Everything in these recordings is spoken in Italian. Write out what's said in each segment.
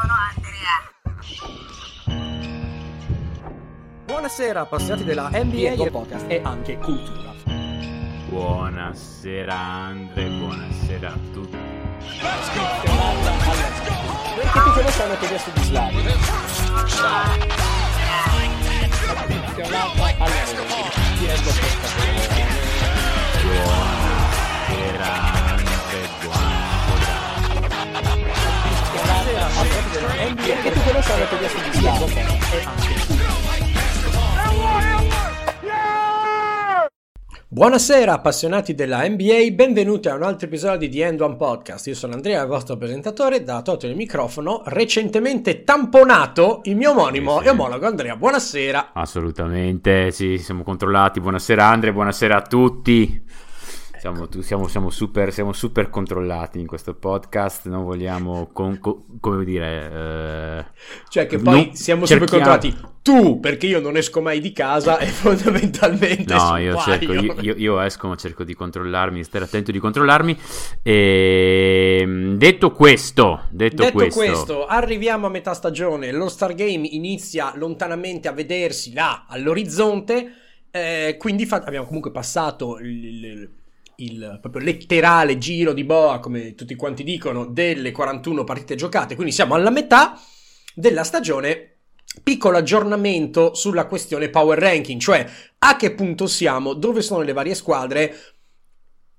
sono Andrea. Buonasera appassionati della NBA e Podcast. e anche cultura. Buonasera Andre, buonasera a tutti. Perché tu conosci hanno chiesto di Slavi? Chiamata alla Diego Podcast. Buonasera Perché tu conosci hanno chiesto di. Buonasera appassionati della NBA, benvenuti a un altro episodio di The End One Podcast. Io sono Andrea, il vostro presentatore, da Toto il microfono, recentemente tamponato il mio omonimo Sì, sì. e omologo Andrea. Buonasera. Assolutamente, sì, siamo controllati. Buonasera Andre, buonasera a tutti. Siamo, tu- siamo- siamo super, siamo super controllati in questo podcast, non vogliamo, con- co- come dire... eh, Cioè che poi non- siamo super cerchiamo- controllati. Tu, perché io non esco mai di casa e fondamentalmente No, io, cerco, io, io- io esco, ma cerco di controllarmi, stare attento di controllarmi. E, detto questo, detto, Detto questo, questo, arriviamo a metà stagione, lo Stargame inizia lontanamente a vedersi là all'orizzonte, eh, quindi fa- abbiamo comunque passato il, il- il proprio letterale giro di boa, come tutti quanti dicono, delle 41 partite giocate, quindi siamo alla metà della stagione. Piccolo aggiornamento sulla questione power ranking, cioè a che punto siamo, dove sono le varie squadre,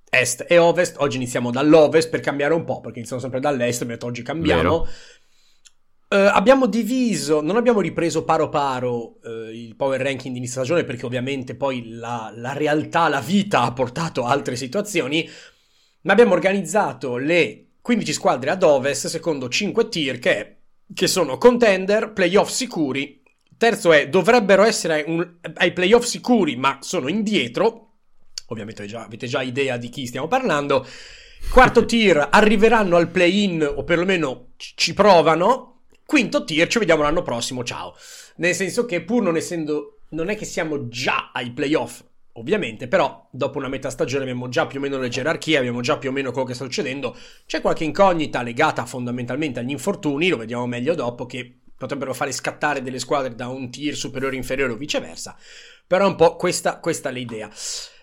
est e ovest. Oggi iniziamo dall'ovest per cambiare un po', perché iniziamo sempre dall'est, detto oggi cambiamo. Eh, abbiamo diviso, non abbiamo ripreso paro paro eh, il power ranking di inizio stagione perché ovviamente poi la, la realtà, la vita ha portato a altre situazioni, ma abbiamo organizzato le 15 squadre ad ovest secondo 5 tier che, che sono contender, playoff sicuri, terzo è dovrebbero essere un- ai playoff sicuri ma sono indietro, ovviamente già- avete già idea di chi stiamo parlando, quarto tier arriveranno al play-in o perlomeno ci provano, Quinto tier, ci vediamo l'anno prossimo, ciao. Nel senso che pur non essendo, non è che siamo già ai playoff, ovviamente, però dopo una metà stagione abbiamo già più o meno le gerarchie, abbiamo già più o meno quello che sta succedendo. C'è qualche incognita legata fondamentalmente agli infortuni, lo vediamo meglio dopo, che potrebbero fare scattare delle squadre da un tier superiore inferiore o viceversa. Però è un po' questa, questa è l'idea.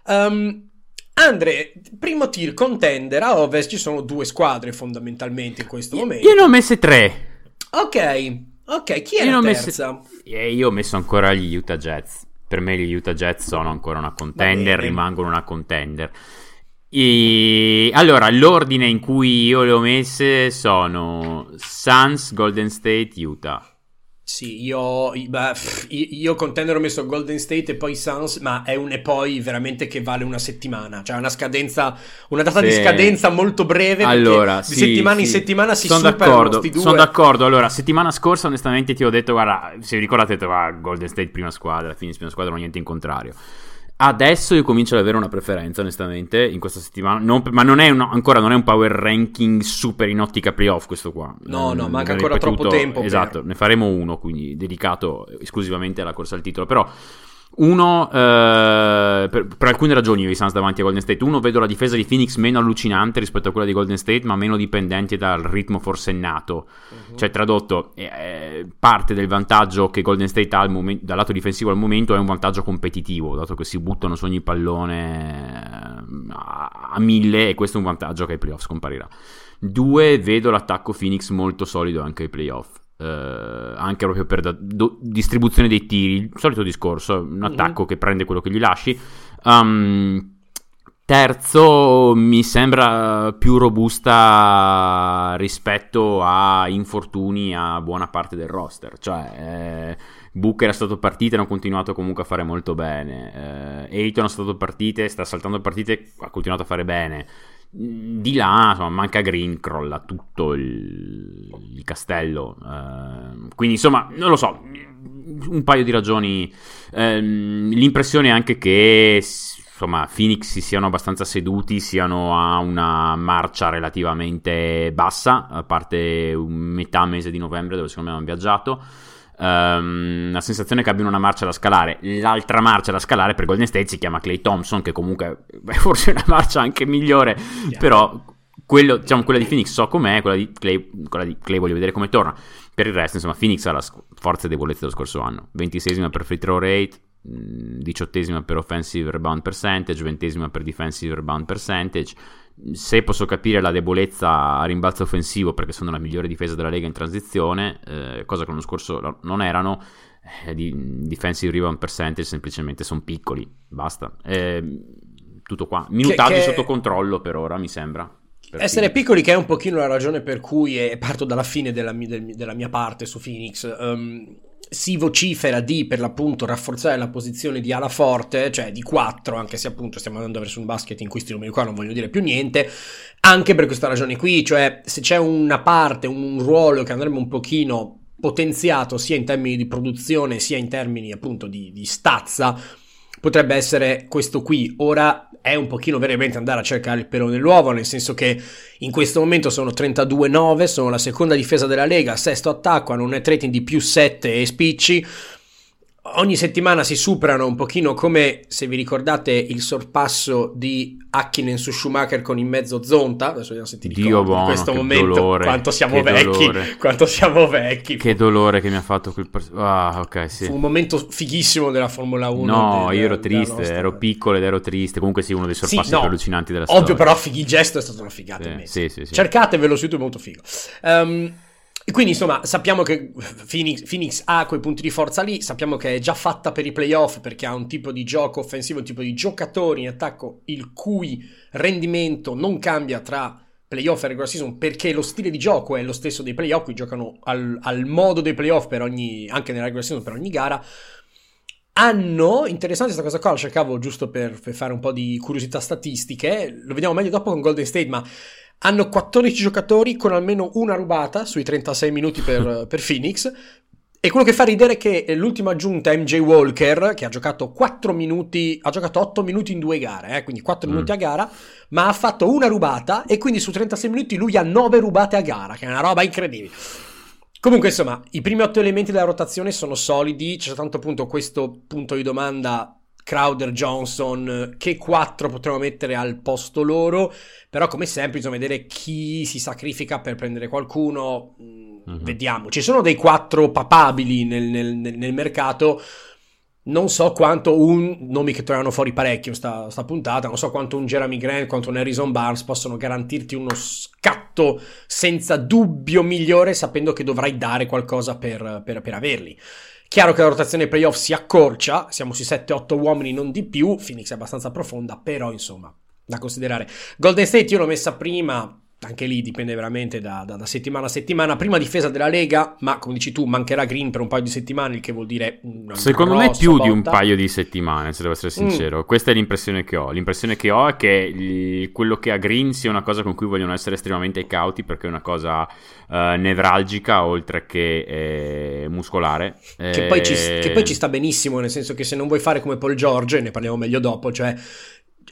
Ehm, Andre, primo tier contender a ovest ci sono due squadre fondamentalmente in questo momento. Io ne ho messe tre. Ok, ok, chi è Io la terza? E io ho messo ancora gli Utah Jets. Per me gli Utah Jets sono ancora una contender, rimangono una contender. E allora, l'ordine in cui io le ho messe sono Suns, Golden State, Utah. Sì, io, beh, io, contender ho messo Golden State e poi Suns, ma è un e poi veramente che vale una settimana, cioè una scadenza, una data di Sì. scadenza molto breve, Allora, di sì, settimana in sì. settimana si sono d'accordo, sono d'accordo. Allora, settimana scorsa, onestamente, ti ho detto, guarda, se vi ricordate, guarda, Golden State prima squadra, Phoenix prima squadra, non niente in contrario. Adesso io comincio ad avere una preferenza, onestamente, in questa settimana. Non- ma non è un- ancora non è un power ranking super in ottica playoff questo qua. No, no, Mm, manca ancora ripetuto- troppo tempo per- Esatto, ne faremo uno, quindi dedicato esclusivamente alla corsa al titolo. Però uno, eh, per, per alcune ragioni io i Suns davanti a Golden State. Uno, vedo la difesa di Phoenix meno allucinante rispetto a quella di Golden State, ma meno dipendente dal ritmo forsennato. Mhm. Cioè, tradotto, eh, parte del vantaggio che Golden State ha momen- dal lato difensivo al momento è un vantaggio competitivo, dato che si buttano su ogni pallone eh, a, a mille e questo è un vantaggio che ai playoff scomparirà. Due, vedo l'attacco Phoenix molto solido anche ai playoff. Eh, anche proprio per da- do- distribuzione dei tiri, il solito discorso, un attacco che prende quello che gli lasci. Um, terzo, mi sembra più robusta rispetto a infortuni a buona parte del roster. Cioè, eh, Booker è stato partito e hanno continuato comunque a fare molto bene. Eh, Ayton è stato partite, sta saltando partite, ha continuato a fare bene. Di là, insomma, manca Green, crolla tutto il, il castello. Eh, quindi, insomma, non lo so. Un paio di ragioni. Ehm, l'impressione è anche che insomma, Phoenix si siano abbastanza seduti, siano a una marcia relativamente bassa, a parte metà mese di novembre dove secondo me hanno viaggiato. Um, la sensazione che abbiano una marcia da scalare. L'altra marcia da scalare per Golden State si chiama Clay Thompson, che comunque è forse una marcia anche migliore, però quello, diciamo, quella di Phoenix so com'è, quella di, Clay, quella di Clay voglio vedere come torna. Per il resto, insomma, Phoenix ha la sc- forza e debolezza dello scorso anno. 26esima per free throw rate, 18esima per offensive rebound percentage, 20esima per defensive rebound percentage. Se posso capire la debolezza a rimbalzo offensivo perché sono la migliore difesa della Lega in transizione, eh, cosa che l'anno scorso non erano, eh, di defensive rebound percentage semplicemente sono piccoli, basta. Eh, tutto qua. Minutaggi che, sotto controllo per ora, mi sembra. Essere Phoenix. piccoli che è un pochino la ragione per cui, e parto dalla fine della, del, della mia parte su Phoenix, um, si vocifera di per l'appunto rafforzare la posizione di ala forte, cioè di 4, anche se appunto stiamo andando verso un basket in questi numeri qua non voglio dire più niente, anche per questa ragione qui, cioè se c'è una parte, un ruolo che andrebbe un pochino potenziato sia in termini di produzione sia in termini appunto di, di stazza, potrebbe essere questo qui. Ora è un pochino veramente andare a cercare il pelo nell'uovo, nel senso che in questo momento sono 32-9, sono la seconda difesa della Lega, sesto attacco, hanno un net rating di più 7 e spicci ogni settimana si superano un pochino come se vi ricordate il sorpasso di Hakkinen su Schumacher con in mezzo Zonta. Adesso vediamo se ti ricordi Dio buono, in questo momento dolore, quanto siamo vecchi dolore. quanto siamo vecchi. Che dolore che mi ha fatto quel ah ok sì. Fu un momento fighissimo della Formula 1 no del, io ero triste nostra... ero piccolo ed ero triste. Comunque sì uno dei sorpassi sì, no, più allucinanti della ovvio, storia. ovvio però fighi il gesto è stato una figata sì, sì, sì, cercatevelo su YouTube è molto figo. Um, e quindi insomma sappiamo che Phoenix, Phoenix, ha quei punti di forza lì, sappiamo che è già fatta per i playoff perché ha un tipo di gioco offensivo, un tipo di giocatori in attacco il cui rendimento non cambia tra playoff e regular season perché lo stile di gioco è lo stesso dei playoff, qui giocano al, al modo dei playoff per ogni, anche nella regular season per ogni gara. Hanno, interessante questa cosa qua, la cercavo giusto per, per fare un po' di curiosità statistiche, lo vediamo meglio dopo con Golden State, ma hanno 14 giocatori con almeno una rubata sui 36 minuti per, per Phoenix. E quello che fa ridere è che l'ultima aggiunta MJ Walker, che ha giocato 4 minuti, ha giocato 8 minuti in due gare, eh, quindi 4 mm. minuti a gara, ma ha fatto una rubata e quindi su 36 minuti lui ha 9 rubate a gara, che è una roba incredibile. Comunque, insomma, i primi 8 elementi della rotazione sono solidi, c'è tanto appunto questo punto di domanda Crowder, Johnson, che quattro potremmo mettere al posto loro, però come sempre bisogna vedere chi si sacrifica per prendere qualcuno, mm-hmm. vediamo, ci sono dei quattro papabili nel, nel, nel, mercato, non so quanto un, nomi che tornano fuori parecchio sta, sta puntata, non so quanto un Jeremy Grant, quanto un Harrison Barnes possono garantirti uno scatto senza dubbio migliore sapendo che dovrai dare qualcosa per, per, per averli. Chiaro che la rotazione playoff si accorcia, siamo sui 7-8 uomini, non di più. Phoenix è abbastanza profonda, però insomma, da considerare. Golden State io l'ho messa prima, anche lì dipende veramente da, da, da, settimana a settimana. Prima difesa della Lega, ma come dici tu, mancherà Green per un paio di settimane, il che vuol dire. Secondo me più botta. di un paio di settimane, se devo essere mm. sincero. Mm. Questa è l'impressione che ho. L'impressione che ho è che gli, quello che ha Green sia una cosa con cui vogliono essere estremamente cauti, perché è una cosa uh, nevralgica oltre che eh, muscolare. Che, poi ci, che poi ci sta benissimo, nel senso che se non vuoi fare come Paul George, ne parliamo meglio dopo, cioè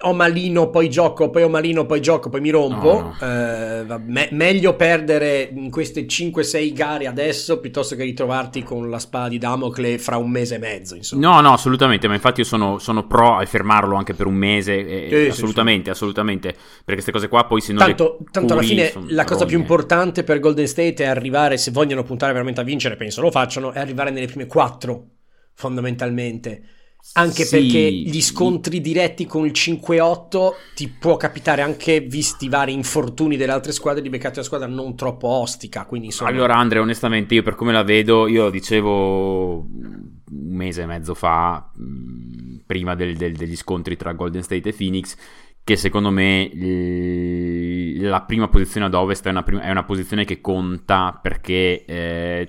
ho malino, poi gioco, poi ho malino, poi gioco, poi mi rompo. No, no. Eh, me- meglio perdere in queste 5-6 gare adesso piuttosto che ritrovarti con la spada di Damocle fra un mese e mezzo. Insomma. No, no, assolutamente. Ma infatti io sono, sono pro a fermarlo anche per un mese. Eh, sì, assolutamente, sì, sì. assolutamente. Perché queste cose qua poi se non tanto, tanto alla fine la cosa rogne. più importante per Golden State è arrivare, se vogliono puntare veramente a vincere, penso lo facciano, è arrivare nelle prime 4 fondamentalmente anche sì. perché gli scontri diretti con il 5-8 ti può capitare anche visti i vari infortuni delle altre squadre di beccare una squadra non troppo ostica. Quindi insomma... Allora, Andre, onestamente, io per come la vedo, io dicevo un mese e mezzo fa, prima del, del, degli scontri tra Golden State e Phoenix, che secondo me la prima posizione ad ovest è una, è una posizione che conta perché. Eh,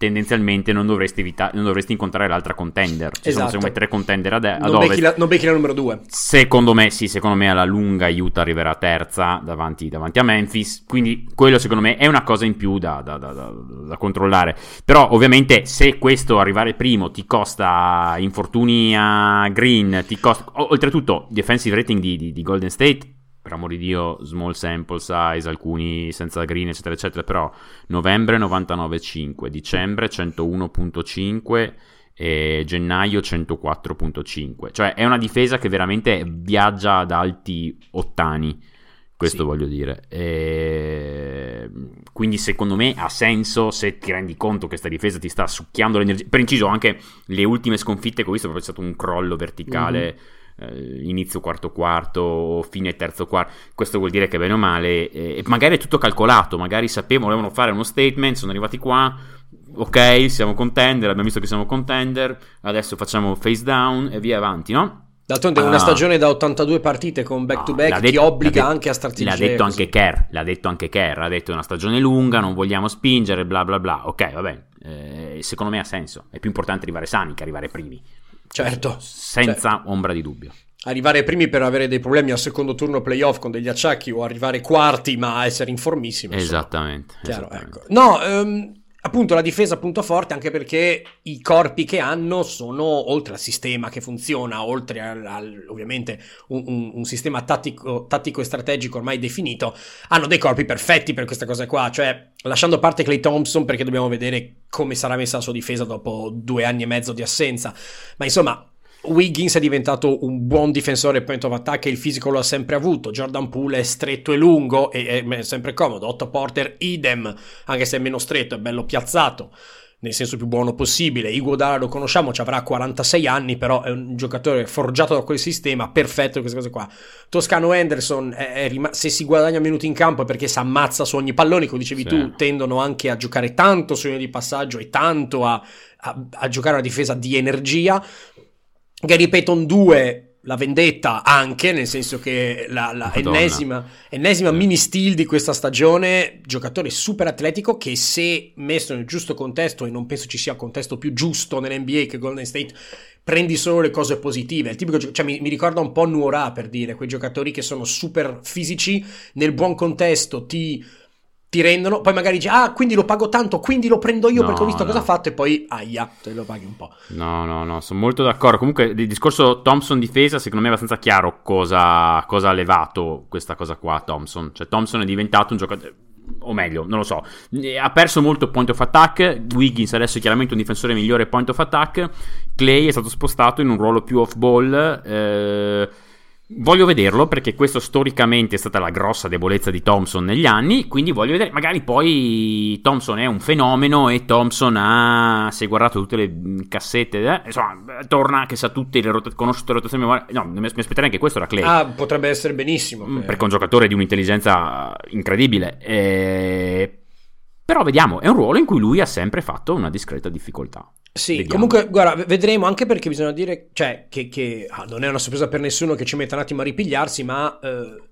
tendenzialmente non dovresti, evita- non dovresti incontrare l'altra contender. Ci esatto. sono tre contender ad, ad non ovest. Becchi la, non becchi la numero due. Secondo me, sì, secondo me alla lunga Utah arriverà terza davanti, davanti a Memphis. Quindi quello secondo me è una cosa in più da, da, da, da, controllare. Però ovviamente se questo arrivare primo ti costa infortuni a Green, ti costa... Oltretutto, defensive rating di, di, di Golden State per amor di Dio, small sample size, alcuni senza green, eccetera, eccetera, però novembre 99,5, dicembre 101,5 e gennaio 104,5. Cioè è una difesa che veramente viaggia ad alti ottani. Questo Sì. voglio dire. E... Quindi secondo me ha senso se ti rendi conto che questa difesa ti sta succhiando l'energia. Per inciso, anche le ultime sconfitte che ho visto, proprio è stato un crollo verticale. eh, inizio quarto quarto, fine terzo quarto. Questo vuol dire che bene o male, eh, magari è tutto calcolato. Magari sapevano, volevano fare uno statement. Sono arrivati qua. Ok, siamo contender. Abbiamo visto che siamo contender. Adesso facciamo face down e via avanti, no? D'altronde Ah. una stagione da 82 partite con back to back ti obbliga anche a starti L'ha detto anche Kerr, l'ha detto anche Kerr, ha detto è una stagione lunga, non vogliamo spingere, bla bla bla. Ok, va bene, eh, secondo me ha senso. È più importante arrivare sani che arrivare primi, Certo. senza ombra di dubbio. Arrivare primi per avere dei problemi al secondo turno playoff con degli acciacchi o arrivare quarti ma essere informissimo. insomma. Esattamente. Esattamente. ecco. No, ehm, appunto la difesa punto forte anche perché i corpi che hanno sono oltre al sistema che funziona, oltre al, al- ovviamente un, un- un sistema tattico, tattico e strategico ormai definito, hanno dei corpi perfetti per queste cose qua, cioè lasciando parte Clay Thompson perché dobbiamo vedere come sarà messa la sua difesa dopo due anni e mezzo di assenza, ma insomma Wiggins è diventato un buon difensore point of attack e il fisico lo ha sempre avuto. Jordan Poole è stretto e lungo e è sempre comodo. Otto Porter idem, anche se è meno stretto, è bello piazzato, nel senso più buono possibile. Iguodala lo conosciamo, ci avrà 46 anni, però è un giocatore forgiato da quel sistema, perfetto queste cose qua. Toscano Henderson, è- è rima- se si guadagna minuti in campo è perché si ammazza su ogni pallone, come dicevi Sì. tu, tendono anche a giocare tanto su di passaggio e tanto a, a- a giocare una difesa di energia. Gary Payton 2 la vendetta anche, nel senso che la, la ennesima, ennesima Sì. mini steal di questa stagione, giocatore super atletico che se messo nel giusto contesto, e non penso ci sia contesto più giusto nell'NBA che Golden State, prendi solo le cose positive. Il tipico, cioè, mi, mi ricorda un po' Nuora per dire, quei giocatori che sono super fisici, nel buon contesto ti, ti rendono, poi magari dici, ah, quindi lo pago tanto, quindi lo prendo io No, perché ho visto no. cosa ha fatto, e poi, aia, te lo paghi un po'. No, no, no, sono molto d'accordo. Comunque, il discorso Thompson difesa, secondo me è abbastanza chiaro cosa, cosa ha levato questa cosa qua. Thompson, cioè, Thompson è diventato un giocatore. O meglio, non lo so, ha perso molto point of attack. Wiggins adesso è chiaramente un difensore migliore point of attack. Clay è stato spostato in un ruolo più off ball. eh, Voglio vederlo perché questo storicamente è stata la grossa debolezza di Thompson negli anni, quindi voglio vedere, magari poi Thompson è un fenomeno e Thompson ha, si è guardato tutte le mh, cassette, eh, insomma, torna che sa tutte le rotazioni, conosce tutte le rotazioni, no, mi mi aspetterei anche questo da Clay. Ah, potrebbe essere benissimo. Mm, per- perché è un giocatore di un'intelligenza incredibile. Eh, Però vediamo, è un ruolo in cui lui ha sempre fatto una discreta difficoltà. Sì, Vediamo. comunque, guarda, vedremo anche perché bisogna dire, cioè, che, che- ah, non è una sorpresa per nessuno che ci metta un attimo a ripigliarsi, ma eh,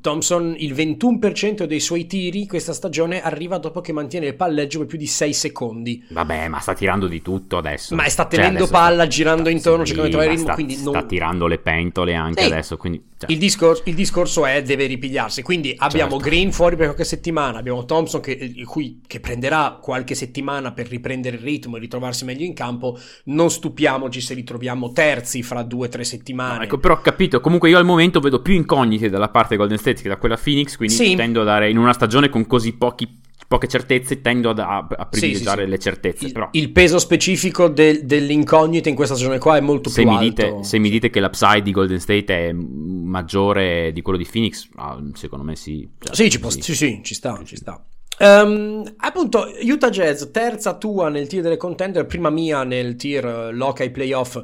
Thompson, il 21% dei suoi tiri questa stagione arriva dopo che mantiene il palleggio per più di 6 secondi. Vabbè, ma sta tirando di tutto adesso. Ma sta Cioè, tenendo adesso palla, girando intorno, sì, cercando di trovare il ritmo, sta, quindi non- sta tirando le pentole anche Sì. adesso, quindi... cioè, Il discorso, il discorso è deve ripigliarsi. Quindi abbiamo Certo. Green fuori per qualche settimana. Abbiamo Thompson che, cui- che prenderà qualche settimana per riprendere il ritmo e ritrovarsi meglio in campo. Non stupiamoci se ritroviamo terzi fra due o tre settimane. No, ecco, però ho capito. Comunque, io al momento vedo più incognite dalla parte Golden State che da quella Phoenix. Quindi Sì. tendo a dare in una stagione con così pochi- poche certezze, tendo ad- a, a privilegiare Sì, sì, sì. le certezze. il, però, il peso specifico del- dell'incognita in questa stagione qua è molto se più mi, alto. dite, se mi dite che l'upside di Golden State è maggiore di quello di Phoenix, ah, secondo me sì. Cioè, Sì, ci può- sì, sì, ci sta, ci sta. Ehm, appunto, Utah Jazz, terza tua nel tier delle contender, prima mia nel tier eh, lock ai playoff.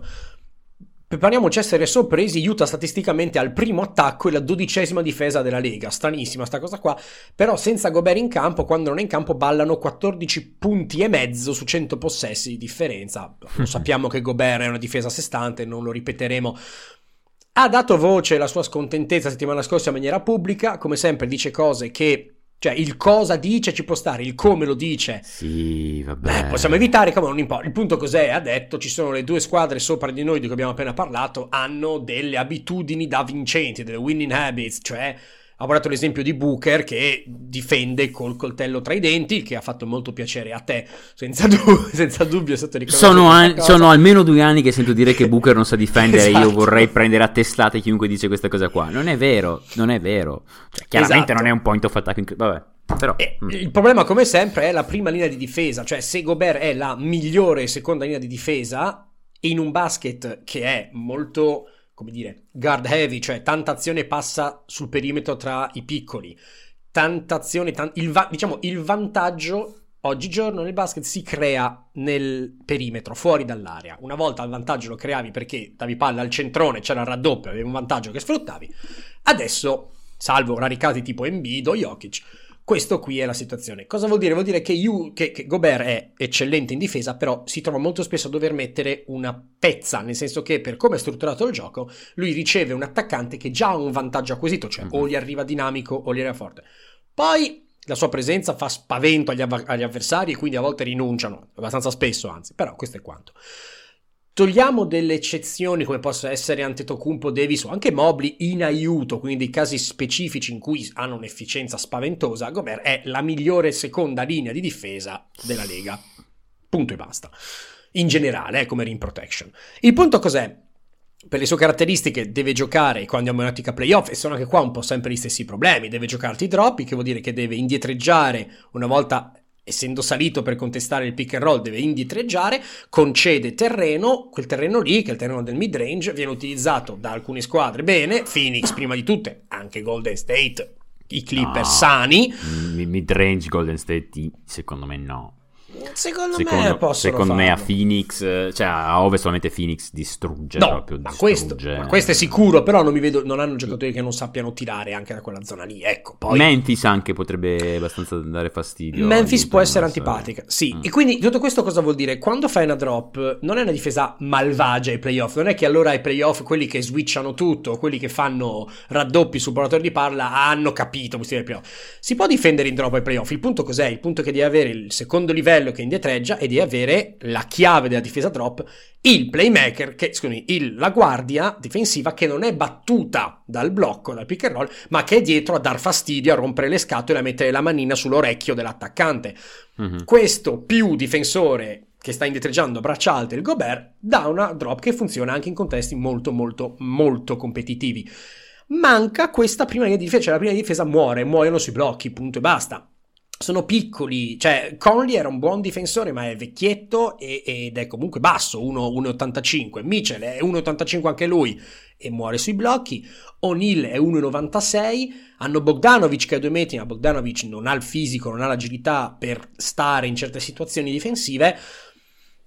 Prepariamoci a essere sorpresi. Utah statisticamente ha il primo attacco e la dodicesima difesa della Lega. Stranissima sta cosa qua. Però senza Gobert in campo, quando non è in campo, ballano 14 punti e mezzo su 100 possessi di differenza. Lo sappiamo che Gobert è una difesa a sé stante, non lo ripeteremo. Ha dato voce alla sua scontentezza settimana scorsa in maniera pubblica. Come sempre, dice cose che. Cioè, il cosa dice ci può stare, il come lo dice Sì, vabbè. Beh, possiamo evitare, come non importa. Il punto cos'è? Ha detto, ci sono le due squadre sopra di noi di cui abbiamo appena parlato, hanno delle abitudini da vincenti, delle winning habits, cioè ha portato l'esempio di Booker che difende col coltello tra i denti, che ha fatto molto piacere a te, senza, du- senza dubbio, è stato riconosciuto Sono, an- sono almeno due anni che sento dire che Booker non sa difendere. Io Esatto. vorrei prendere a testate chiunque dice questa cosa qua. Non è vero, non è vero. Cioè, chiaramente Esatto. non è un point of attack. incre- Vabbè, però. E mm. Il problema, come sempre, è la prima linea di difesa. Cioè, se Gobert è la migliore seconda linea di difesa, in un basket che è molto come dire, guard heavy, cioè tanta azione passa sul perimetro tra i piccoli, tanta azione, tan- il va- diciamo il vantaggio oggigiorno nel basket si crea nel perimetro, fuori dall'area. Una volta il vantaggio lo creavi perché davi palla al centrone, c'era il raddoppio, avevi un vantaggio che sfruttavi. Adesso, salvo rari casi tipo Embiid o Jokic, questo qui è la situazione. Cosa vuol dire? Vuol dire che, you, che, che, Gobert è eccellente in difesa, però si trova molto spesso a dover mettere una pezza, nel senso che per come è strutturato il gioco, lui riceve un attaccante che già ha un vantaggio acquisito, cioè o gli arriva dinamico o gli arriva forte. Poi la sua presenza fa spavento agli, av- agli avversari e quindi a volte rinunciano, abbastanza spesso anzi, però questo è quanto. Togliamo delle eccezioni come possa essere Antetokounmpo, Davis o anche Mobley in aiuto, quindi casi specifici in cui hanno un'efficienza spaventosa, Gobert è la migliore seconda linea di difesa della Lega. Punto e basta. In generale, eh, come rim protection. Il punto cos'è? per le sue caratteristiche deve giocare quando andiamo in ottica playoff e sono anche qua un po' sempre gli stessi problemi, deve giocarti i droppi, che vuol dire che deve indietreggiare una volta essendo salito per contestare il pick and roll, deve indietreggiare, concede terreno, quel terreno lì, che è il terreno del mid range, viene utilizzato da alcune squadre bene, Phoenix prima di tutte, anche Golden State, i Clippers no, sani. Mid range Golden State, secondo me no. Secondo, secondo me possono Secondo farlo. me a Phoenix, cioè a Ovest solamente Phoenix distrugge no, proprio. Ma, distrugge. Questo, ma questo è sicuro, però non mi vedo, non hanno giocatori che non sappiano tirare anche da quella zona lì. Ecco, poi... Memphis anche potrebbe abbastanza dare fastidio. Memphis può essere antipatica, sì. Mm. E quindi tutto questo cosa vuol dire? Quando fai una drop, non è una difesa malvagia ai playoff, non è che allora ai playoff quelli che switchano tutto, quelli che fanno raddoppi sul parlatore di parla hanno capito questi playoff. Si può difendere in drop ai playoff, il punto cos'è? Il punto è che devi avere il secondo livello che indietreggia e di avere la chiave della difesa drop, il playmaker, che, scusami, il, la guardia difensiva che non è battuta dal blocco, dal pick and roll, ma che è dietro a dar fastidio, a rompere le scatole a mettere la manina sull'orecchio dell'attaccante. Mm-hmm. Questo più difensore che sta indietreggiando a braccia alte il Gobert dà una drop che funziona anche in contesti molto molto molto competitivi. Manca questa prima linea di difesa, cioè la prima difesa muore, muoiono sui blocchi, punto e basta sono piccoli, cioè Conley era un buon difensore ma è vecchietto e, ed è comunque basso, 1,85, Mitchell è 1,85 anche lui e muore sui blocchi, O'Neill è 1,96, hanno Bogdanovic che è 2 metri ma Bogdanovic non ha il fisico, non ha l'agilità per stare in certe situazioni difensive,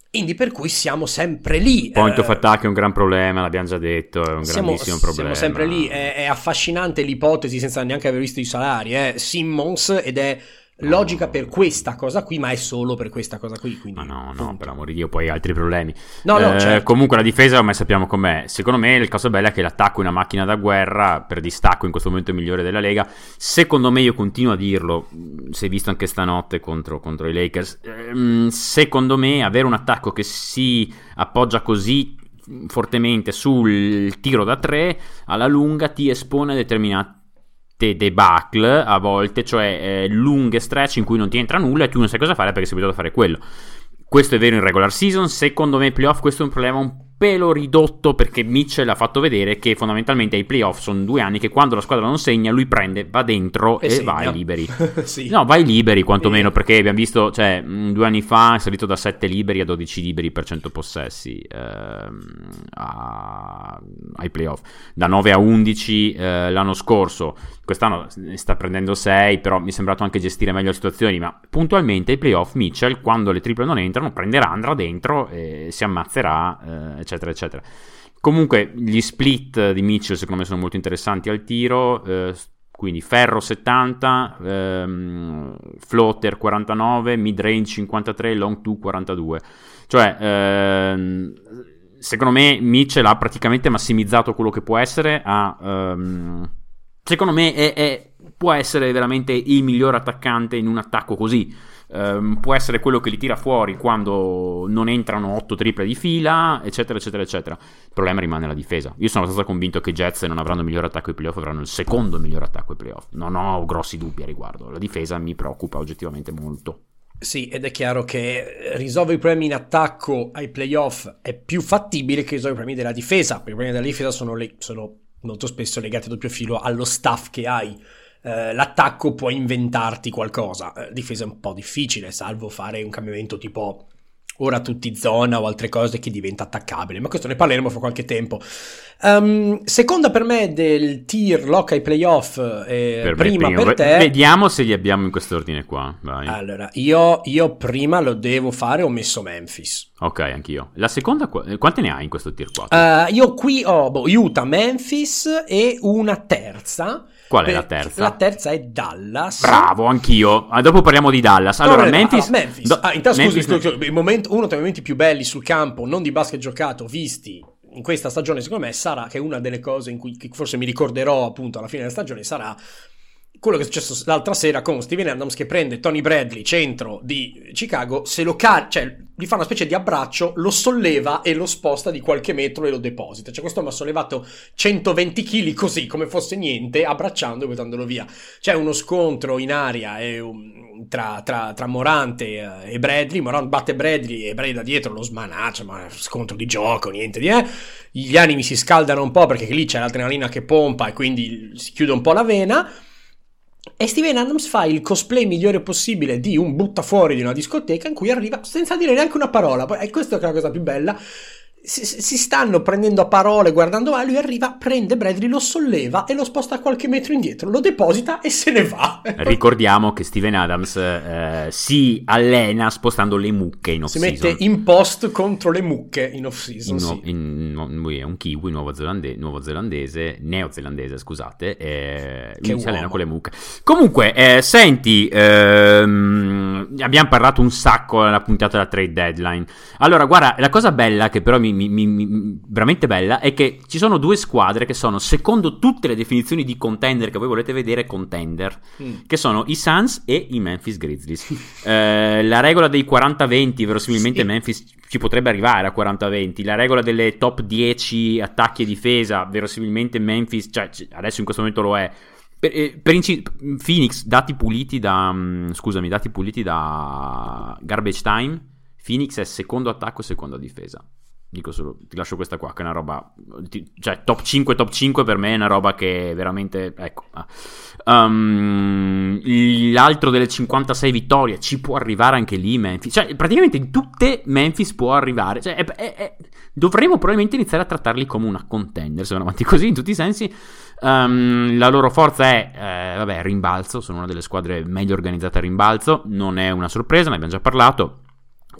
quindi per cui siamo sempre lì. Point of attack è un gran problema, l'abbiamo già detto, è un siamo, grandissimo problema. Siamo sempre lì, è, è affascinante l'ipotesi senza neanche aver visto i salari, eh. Simmons ed è logica per questa cosa qui, ma è solo per questa cosa qui. Quindi, ma no, no, per amore di Dio, poi altri problemi. No, no, eh, certo. Comunque la difesa ormai sappiamo com'è. Secondo me il caso bello è che l'attacco è una macchina da guerra, per distacco in questo momento il migliore della Lega. Secondo me, io continuo a dirlo, si è visto anche stanotte contro, contro i Lakers, ehm, secondo me avere un attacco che si appoggia così fortemente sul tiro da tre, alla lunga ti espone a determinati debacle a volte, cioè eh, lunghe stretch in cui non ti entra nulla e tu non sai cosa fare perché sei abituato a fare quello. Questo è vero in regular season, secondo me playoff questo è un problema un pelo ridotto perché Mitchell ha fatto vedere che fondamentalmente ai playoff sono due anni che quando la squadra non segna lui prende, va dentro e, e vai liberi. sì. No, vai liberi quantomeno perché abbiamo visto, cioè due anni fa è salito da 7 liberi a 12 liberi per 100 possessi ehm, a, ai playoff, da 9 a 11 eh, l'anno scorso, quest'anno ne sta prendendo 6 però mi è sembrato anche gestire meglio le situazioni, ma puntualmente ai playoff Mitchell quando le triple non entrano prenderà, andrà dentro e si ammazzerà. Eh, eccetera, eccetera. Comunque, gli split di Mitchell secondo me sono molto interessanti al tiro. Eh, quindi ferro 70, ehm, floater 49, mid range 53, long 2 42. Cioè, ehm, secondo me Mitchell ha praticamente massimizzato quello che può essere. Ha, ehm, secondo me è, è, può essere veramente il miglior attaccante in un attacco così. Um, può essere quello che li tira fuori quando non entrano 8 triple di fila, eccetera, eccetera, eccetera. Il problema rimane la difesa. Io sono abbastanza convinto che i Jets non avranno il miglior attacco ai playoff, avranno il secondo miglior attacco ai playoff. Non ho grossi dubbi a riguardo. La difesa mi preoccupa oggettivamente molto. Sì, ed è chiaro che risolvere i problemi in attacco ai playoff è più fattibile che risolvere i problemi della difesa. Perché i problemi della difesa sono, le- sono molto spesso legati a doppio filo allo staff che hai. Uh, l'attacco può inventarti qualcosa, uh, difesa è un po' difficile, salvo fare un cambiamento tipo ora tutti zona o altre cose che diventa attaccabile, ma questo ne parleremo fra qualche tempo. Um, seconda per me del tier lock ai playoff, eh, Per prima primo. per te. Vediamo se li abbiamo in quest'ordine qua. Vai. Allora, io, io prima lo devo fare, ho messo Memphis. Ok, anch'io. La seconda, eh, quante ne hai in questo tier 4? Uh, io qui ho boh, Utah, Memphis e una terza. Qual è la terza? La terza è Dallas. Bravo, anch'io. Ah, dopo parliamo di Dallas. Allora, No, Memphis. allora, Memphis. do- Ah, intanto scusi, Memphis- scusi, momento- uno dei momenti più belli sul campo, non di basket giocato, visti in questa stagione, secondo me, sarà che una delle cose in cui che forse mi ricorderò appunto alla fine della stagione sarà quello che è successo l'altra sera con Steven Adams che prende Tony Bradley, centro di Chicago, se lo car- cioè gli fa una specie di abbraccio, lo solleva e lo sposta di qualche metro e lo deposita. Cioè questo mi ha sollevato 120 kg così, come fosse niente, abbracciando e buttandolo via. C'è uno scontro in aria e, um, tra, tra- tra Morante eh, e Bradley. Morant batte Bradley e Bradley da dietro lo smanaccia, ma scontro di gioco, niente di eh. Gli animi si scaldano un po' perché lì c'è l'adrenalina che pompa e quindi si chiude un po' la vena. E Steven Adams fa il cosplay migliore possibile di un buttafuori di una discoteca in cui arriva senza dire neanche una parola. E questa è la cosa più bella. Si, si stanno prendendo a parole, guardando a lui arriva, prende Bradley, lo solleva e lo sposta qualche metro indietro, lo deposita e se ne va. Ricordiamo che Steven Adams eh, si allena spostando le mucche in si off-season. mette in post contro le mucche in off season. In sì. in- no, lui è un kiwi nuovozelande- nuovozelandese, neozelandese, scusate, e Che lui si allena uomo. con le mucche. Comunque, eh, senti, ehm, abbiamo parlato un sacco nella puntata della trade deadline. Allora, guarda, la cosa bella, che però mi, mi- mi- mi- veramente bella, è che ci sono due squadre che sono, secondo tutte le definizioni di contender che voi volete vedere, contender Mm. che sono i Suns e i Memphis Grizzlies. Eh, la regola dei 40-20, verosimilmente Sì. Memphis ci potrebbe arrivare a 40-20. La regola delle top 10 attacchi e difesa, verosimilmente Memphis, cioè adesso in questo momento lo è. Per, eh, per inci- Phoenix, dati puliti da. mm, scusami, dati puliti da Garbage Time. Phoenix è secondo attacco e seconda difesa. Dico solo, ti lascio questa qua, che è una roba. ti- cioè, top 5, top 5 per me è una roba che veramente. Ecco. Um, l'altro delle 56 vittorie ci può arrivare anche lì Memphis. Cioè, praticamente in tutte Memphis può arrivare. Cioè, è- è- è- dovremmo probabilmente iniziare a trattarli come una contender. Se vanno avanti così in tutti i sensi. Um, la loro forza è, eh, vabbè, rimbalzo. Sono una delle squadre meglio organizzate a rimbalzo. Non è una sorpresa, ne abbiamo già parlato.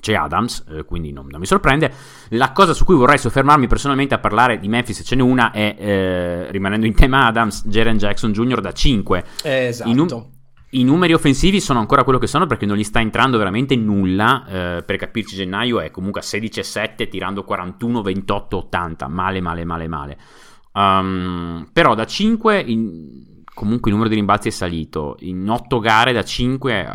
C'è Adams, eh, quindi non, non mi sorprende. La cosa su cui vorrei soffermarmi personalmente a parlare di Memphis, ce n'è una, è eh, rimanendo in tema Adams, Jaren Jackson Jr. da 5. Eh, esatto. I, nu- i numeri offensivi sono ancora quello che sono perché non gli sta entrando veramente nulla. eh, per capirci, gennaio è comunque a 16,7 tirando 41, 28, 80. Male, male, male, male. Um, però da 5 in- comunque il numero di rimbalzi è salito. In 8 gare da 5 ha,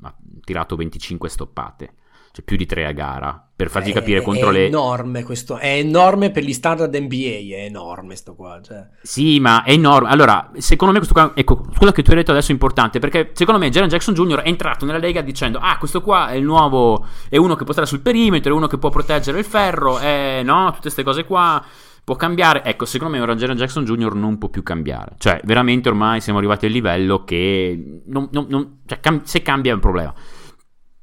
ha tirato 25 stoppate. Cioè più di 3 a gara. Per farti È- capire contro è le... enorme questo, è enorme per gli standard NBA, è enorme sto qua. Cioè. Sì, ma è enorme. Allora, secondo me questo qua, ecco, quello che tu hai detto adesso è importante, perché secondo me Jaren Jackson Jr. è entrato nella Lega dicendo, ah, questo qua è il nuovo, è uno che può stare sul perimetro, è uno che può proteggere il ferro, è, no, tutte queste cose qua, può cambiare. Ecco, secondo me ora Jaren Jackson Jr. non può più cambiare. Cioè, veramente ormai siamo arrivati al livello che, non- non- non- cioè, cam- se cambia è un problema.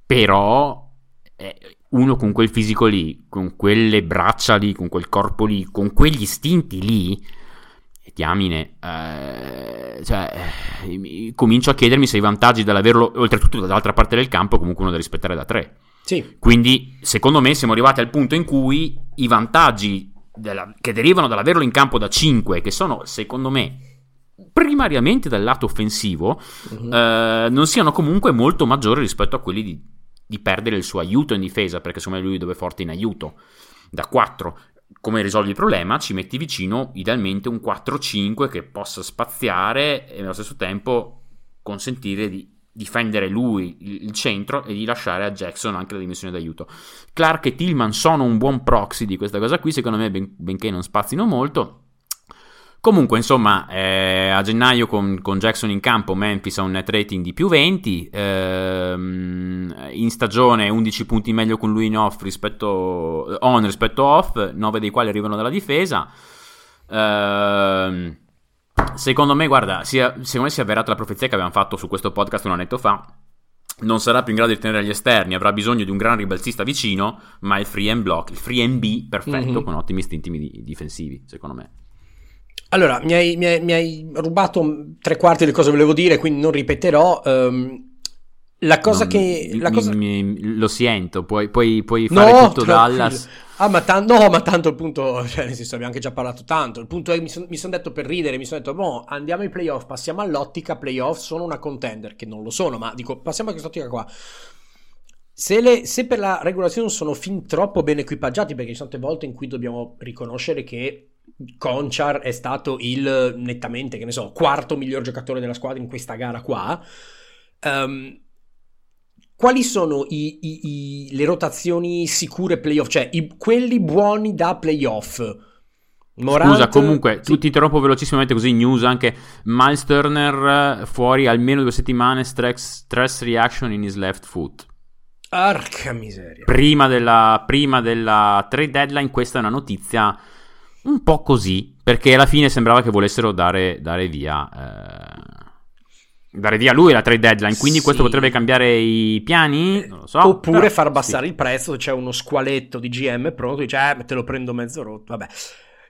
Però, uno con quel fisico lì, con quelle braccia lì, con quel corpo lì, con quegli istinti lì, diamine, eh, cioè, eh, comincio a chiedermi se i vantaggi dall'averlo, oltretutto dall'altra parte del campo, comunque uno da rispettare da tre. Sì, Quindi, secondo me, siamo arrivati al punto in cui i vantaggi della- che derivano dall'averlo in campo da 5, che sono, secondo me, primariamente dal lato offensivo, Mhm. eh, non siano comunque molto maggiori rispetto a quelli di, di perdere il suo aiuto in difesa, perché secondo me lui dove è forte in aiuto, da 4. Come risolvi il problema? Ci metti vicino idealmente un 4-5 che possa spaziare e allo stesso tempo consentire di difendere lui il centro e di lasciare a Jackson anche la dimensione d'aiuto. Clark e Tillman sono un buon proxy di questa cosa qui, secondo me, ben- benché non spazino molto. Comunque, insomma, eh, a gennaio con, con Jackson in campo, Memphis ha un net rating di più 20. ehm, in stagione 11 punti meglio con lui in off rispetto, on rispetto off, 9 dei quali arrivano dalla difesa. Ehm, secondo me, guarda, sia, secondo me si è avverata la profezia che abbiamo fatto su questo podcast un annetto fa. non sarà più in grado di tenere gli esterni, avrà bisogno di un gran ribalzista vicino, ma il free and block, il free and B perfetto Mhm. con ottimi istinti di- difensivi, secondo me. Allora, mi hai, mi hai- mi hai rubato tre quarti di cosa volevo dire, quindi non ripeterò. Ehm, la cosa Non- che... mi- la cosa... mi- mi- lo sento, puoi, puoi- puoi fare tutto tranquillo. Dallas. Ah, ma, tan- no, ma tanto il punto, cioè, nel senso, abbiamo anche già parlato tanto. Il punto è, mi sono detto per ridere, mi sono detto, boh, andiamo ai playoff, passiamo all'ottica, playoff sono una contender, che non lo sono, ma dico, passiamo a quest'ottica qua. Se, le- se per la regolazione sono fin troppo ben equipaggiati, perché ci sono tante volte in cui dobbiamo riconoscere che Conchar è stato il nettamente, che ne so, quarto miglior giocatore della squadra in questa gara qua. ehm, quali sono i- i- i- le rotazioni sicure playoff? Cioè, quelli buoni da playoff? Morant- Scusa, comunque, sì. tu ti interrompo velocissimamente così, news anche Miles Turner eh, fuori almeno due settimane, stress, stress reaction in his left foot. Arca miseria. Prima della, prima della trade deadline, questa è una notizia un po' così, perché alla fine sembrava che volessero dare, dare via... eh, dare via lui la trade deadline, quindi Sì. questo potrebbe cambiare i piani, non lo so. Oppure però, far abbassare sì. il prezzo, c'è uno squaletto di GM pronto, dice, eh, te lo prendo mezzo rotto, vabbè.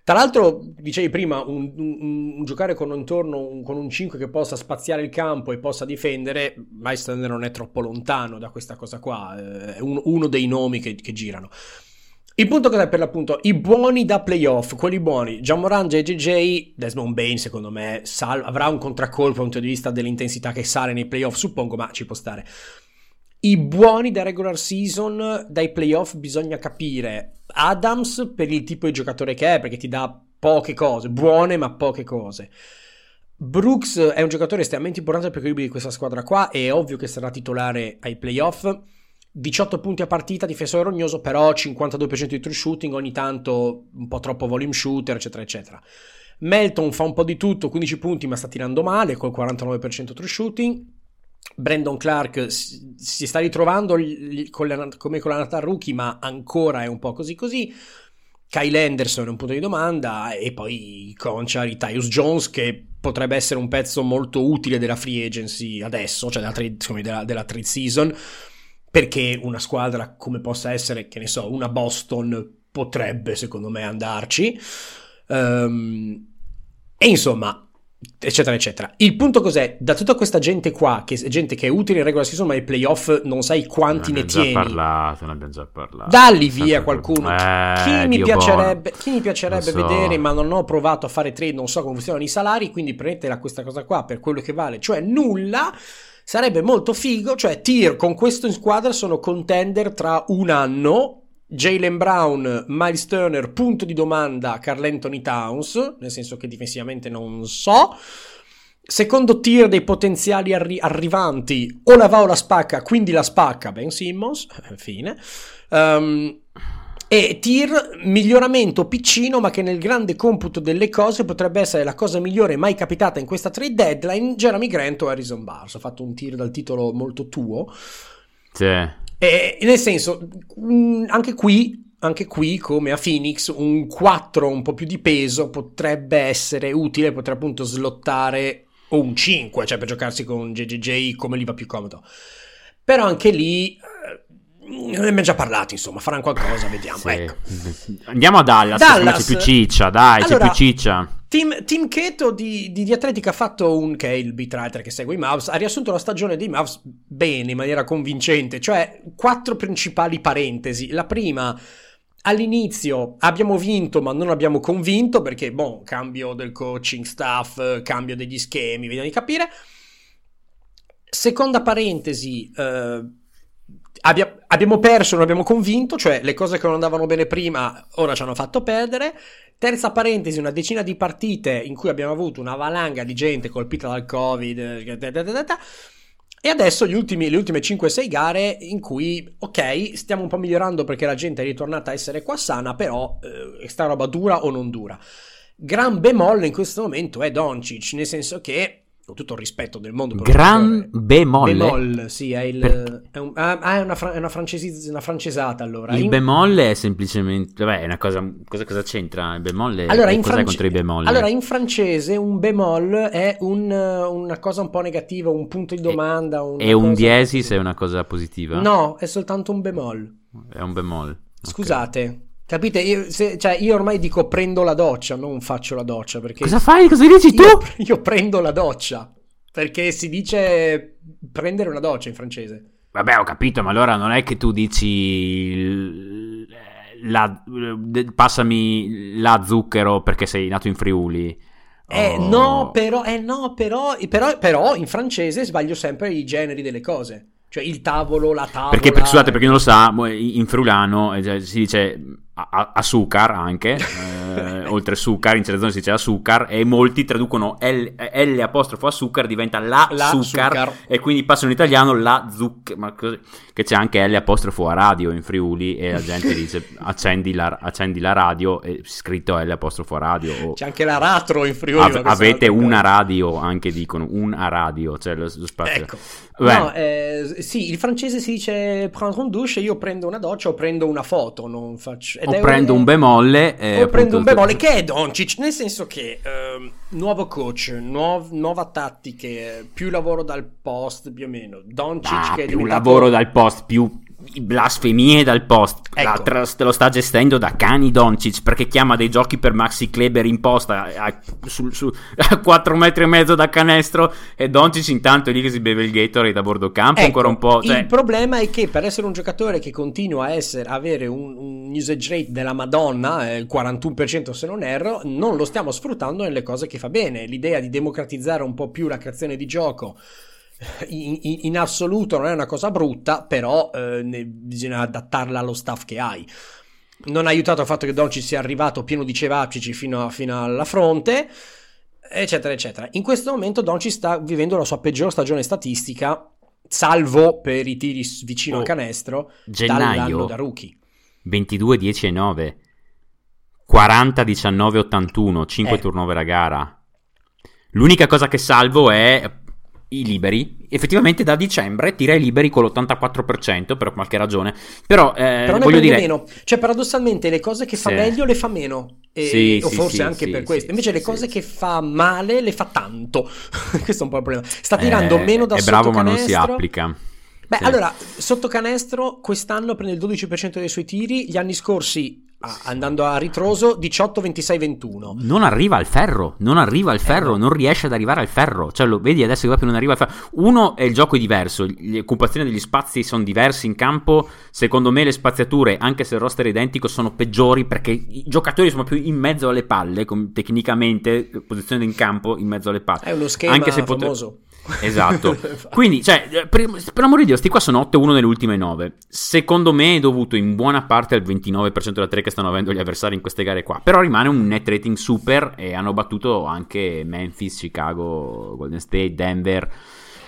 Tra l'altro, dicevi prima, un, un- un giocare con intorno un- con un 5 che possa spaziare il campo e possa difendere, Meister non è troppo lontano da questa cosa qua, eh, è un- uno dei nomi che, che girano. Il punto cos'è per l'appunto? I buoni da playoff, quelli buoni, Jamoran, JJJ, Desmond Bain secondo me sal- avrà un contraccolpo dal punto di vista dell'intensità che sale nei playoff, suppongo, ma ci può stare. I buoni da regular season, dai playoff bisogna capire Adams per il tipo di giocatore che è, perché ti dà poche cose, buone ma poche cose. Brooks è un giocatore estremamente importante per l'equilibrio di questa squadra qua, è ovvio che sarà titolare ai playoff. 18 punti a partita, difensore rognoso, però 52% di true shooting, ogni tanto un po' troppo volume shooter, eccetera, eccetera. Melton fa un po' di tutto, 15 punti, ma sta tirando male, col 49% true shooting. Brandon Clark si sta ritrovando con la- come con la Natal Rookie, ma ancora è un po' così così. Kyle Anderson è un punto di domanda e poi Conchar, Tyus Jones che potrebbe essere un pezzo molto utile della free agency adesso, cioè della trade, della, della trade season, perché una squadra come possa essere, che ne so, una Boston potrebbe secondo me andarci. Ehm, e insomma, eccetera, eccetera. Il punto cos'è? Da tutta questa gente qua, che è gente che è utile in regular season, ma ai playoff non sai quanti ne Ne abbiamo tieni. già parlato, ne abbiamo già parlato. Dalli via qualcuno. Eh, chi, mi piacerebbe, chi mi piacerebbe so. vedere, ma non ho provato a fare trade, non so come funzionano i salari, quindi prendetela questa cosa qua per quello che vale, cioè nulla. Sarebbe molto figo, cioè Tier con questo in squadra sono contender tra un anno. Jalen Brown, Miles Turner, punto di domanda, Carl Anthony Towns, nel senso che difensivamente non so. Secondo tier dei potenziali arri- arrivanti, o la va o la spacca, quindi la spacca Ben Simmons, fine. Ehm, e tier miglioramento piccino, ma che nel grande computo delle cose potrebbe essere la cosa migliore mai capitata in questa trade deadline, Jeremy Grant o Harrison Barnes. Ho fatto un tier dal titolo molto tuo. Sì. E, nel senso, anche qui, anche qui, come a Phoenix, un 4 un po' più di peso potrebbe essere utile, potrebbe appunto slottare o un 5, cioè per giocarsi con JJJ come gli va più comodo. Però anche lì ne abbiamo già parlato, insomma, faranno qualcosa, vediamo. Sì. Ecco. Andiamo a Dallas, Dallas. c'è più ciccia, dai, Allora, c'è più ciccia. Team, Team Keto di, di, di Atletica ha fatto un, che è il beat writer che segue i Mavs, ha riassunto la stagione dei Mavs bene, in maniera convincente, cioè quattro principali parentesi. La prima, all'inizio abbiamo vinto ma non abbiamo convinto perché, boh, cambio del coaching staff, cambio degli schemi, vediamo di capire. Seconda parentesi, eh, abbia- abbiamo perso, non abbiamo convinto, cioè le cose che non andavano bene prima ora ci hanno fatto perdere. Terza parentesi, una decina di partite in cui abbiamo avuto una valanga di gente colpita dal Covid. eh, da, da, da, E adesso ultimi, le ultime 5-6 gare in cui, ok, stiamo un po' migliorando perché la gente è ritornata a essere qua sana, però eh, sta roba dura o non dura. Gran bemolle in questo momento è Doncic, nel senso che con tutto il rispetto del mondo. Gran giocatore- bemolle. Bemoll, sì, è, il, Per- è, un- ah, ah, è una, fra- è una francesi- una francesata allora. Il In- bemolle è semplicemente. Vabbè, è una cosa. Cosa, cosa c'entra? Il bemolle. allora, in france- bemolle? allora, in francese un bemoll è un, eh, una cosa un po' negativa, un punto di domanda. E un cosa- diesis è una cosa positiva? No, è soltanto un bemoll. È un bemolle. Scusate. Capite? Io, se- cioè, io ormai dico prendo la doccia, non faccio la doccia perché Cosa fai? Cosa dici tu? io, io prendo la doccia perché si dice prendere una doccia in francese. Vabbè, ho capito, ma allora non è che tu dici. il- La, passami la zucchero perché sei nato in Friuli. Eh Oh. no, però, eh no, però, però, però in francese sbaglio sempre i generi delle cose. Cioè il tavolo, la tavola. Perché, per- scusate, per chi non lo sa, in friulano eh, cioè, si dice a- a- azúcar anche, eh, oltre sucar, in certa zone si dice azúcar, e molti traducono L, L apostrofo azúcar, diventa la, La sucar, sucar. e quindi passano in italiano la zucchero, ma così- che c'è anche L apostrofo a radio in Friuli, e la gente dice accendi la, accendi la radio, e scritto L apostrofo a radio, o C'è anche l'aratro in Friuli. È avete una radio, anche dicono, una radio, cioè lo, lo spazio. Ecco. No, eh, sì, il francese si dice prendre un douche, io prendo una doccia o prendo una foto, non faccio... ed o prendo un bemolle. eh, o prendo un bemolle che è Doncic, nel senso che ehm, nuovo coach, nuov- nuova tattiche, più lavoro dal post più o meno. Doncic Ah, che è più diventato- lavoro dal post, più blasfemie dal post. La Ecco. tra- te lo sta gestendo da cani Doncic perché chiama dei giochi per Maxi Kleber in posta a, su, su- a 4 metri e mezzo da canestro e Doncic intanto è lì che si beve il Gatorade a bordo campo Ecco, ancora un po'. Cioè, Il problema è che per essere un giocatore che continua a essere, avere un, un usage rate della Madonna, eh, il 41% se non erro, non lo stiamo sfruttando nelle cose che fa bene. L'idea di democratizzare un po' più la creazione di gioco in, in- in assoluto non è una cosa brutta, però eh, ne- bisogna adattarla allo staff che hai. Non ha aiutato il fatto che Doncic sia arrivato pieno di cevapcici fino, fino alla fronte, eccetera, eccetera. In questo momento Doncic sta vivendo la sua peggior stagione statistica, salvo per i tiri vicino Oh, al canestro, gennaio da rookie. 22, 10 e 9. 40, 19, 81. 5 Eh. turnover a gara. L'unica cosa che salvo è i liberi. Effettivamente da dicembre tira i liberi con l'84% per qualche ragione. Però, eh, Però ne voglio dire... meno. Cioè, paradossalmente, le cose che fa Sì. meglio le fa meno. E- Sì, o sì, forse anche per questo. Invece, le cose che fa male le fa tanto. questo è un po' il problema. Sta tirando eh, meno da È sotto bravo ma non si canestro. applica. Beh, allora, sotto canestro quest'anno prende il 12% dei suoi tiri, gli anni scorsi, ah, andando a ritroso, 18, 26, 21. Non arriva al ferro, non arriva al ferro, no. non riesce ad arrivare al ferro. Cioè, lo vedi adesso che proprio non arriva al ferro. Uno è il gioco è diverso, le occupazioni degli spazi sono diversi in campo. Secondo me le spaziature, anche se il roster è identico, sono peggiori perché i giocatori sono più in mezzo alle palle, com- tecnicamente, posizione in campo in mezzo alle palle. È uno schema Anche se famoso. Esatto. Quindi, cioè, eh, per, per amore di Dio, sti qua sono 8-1 nelle ultime 9. Secondo me è dovuto in buona parte al 29% della 3 che stanno avendo gli avversari in queste gare qua. Però rimane un net rating super e hanno battuto anche Memphis, Chicago, Golden State, Denver.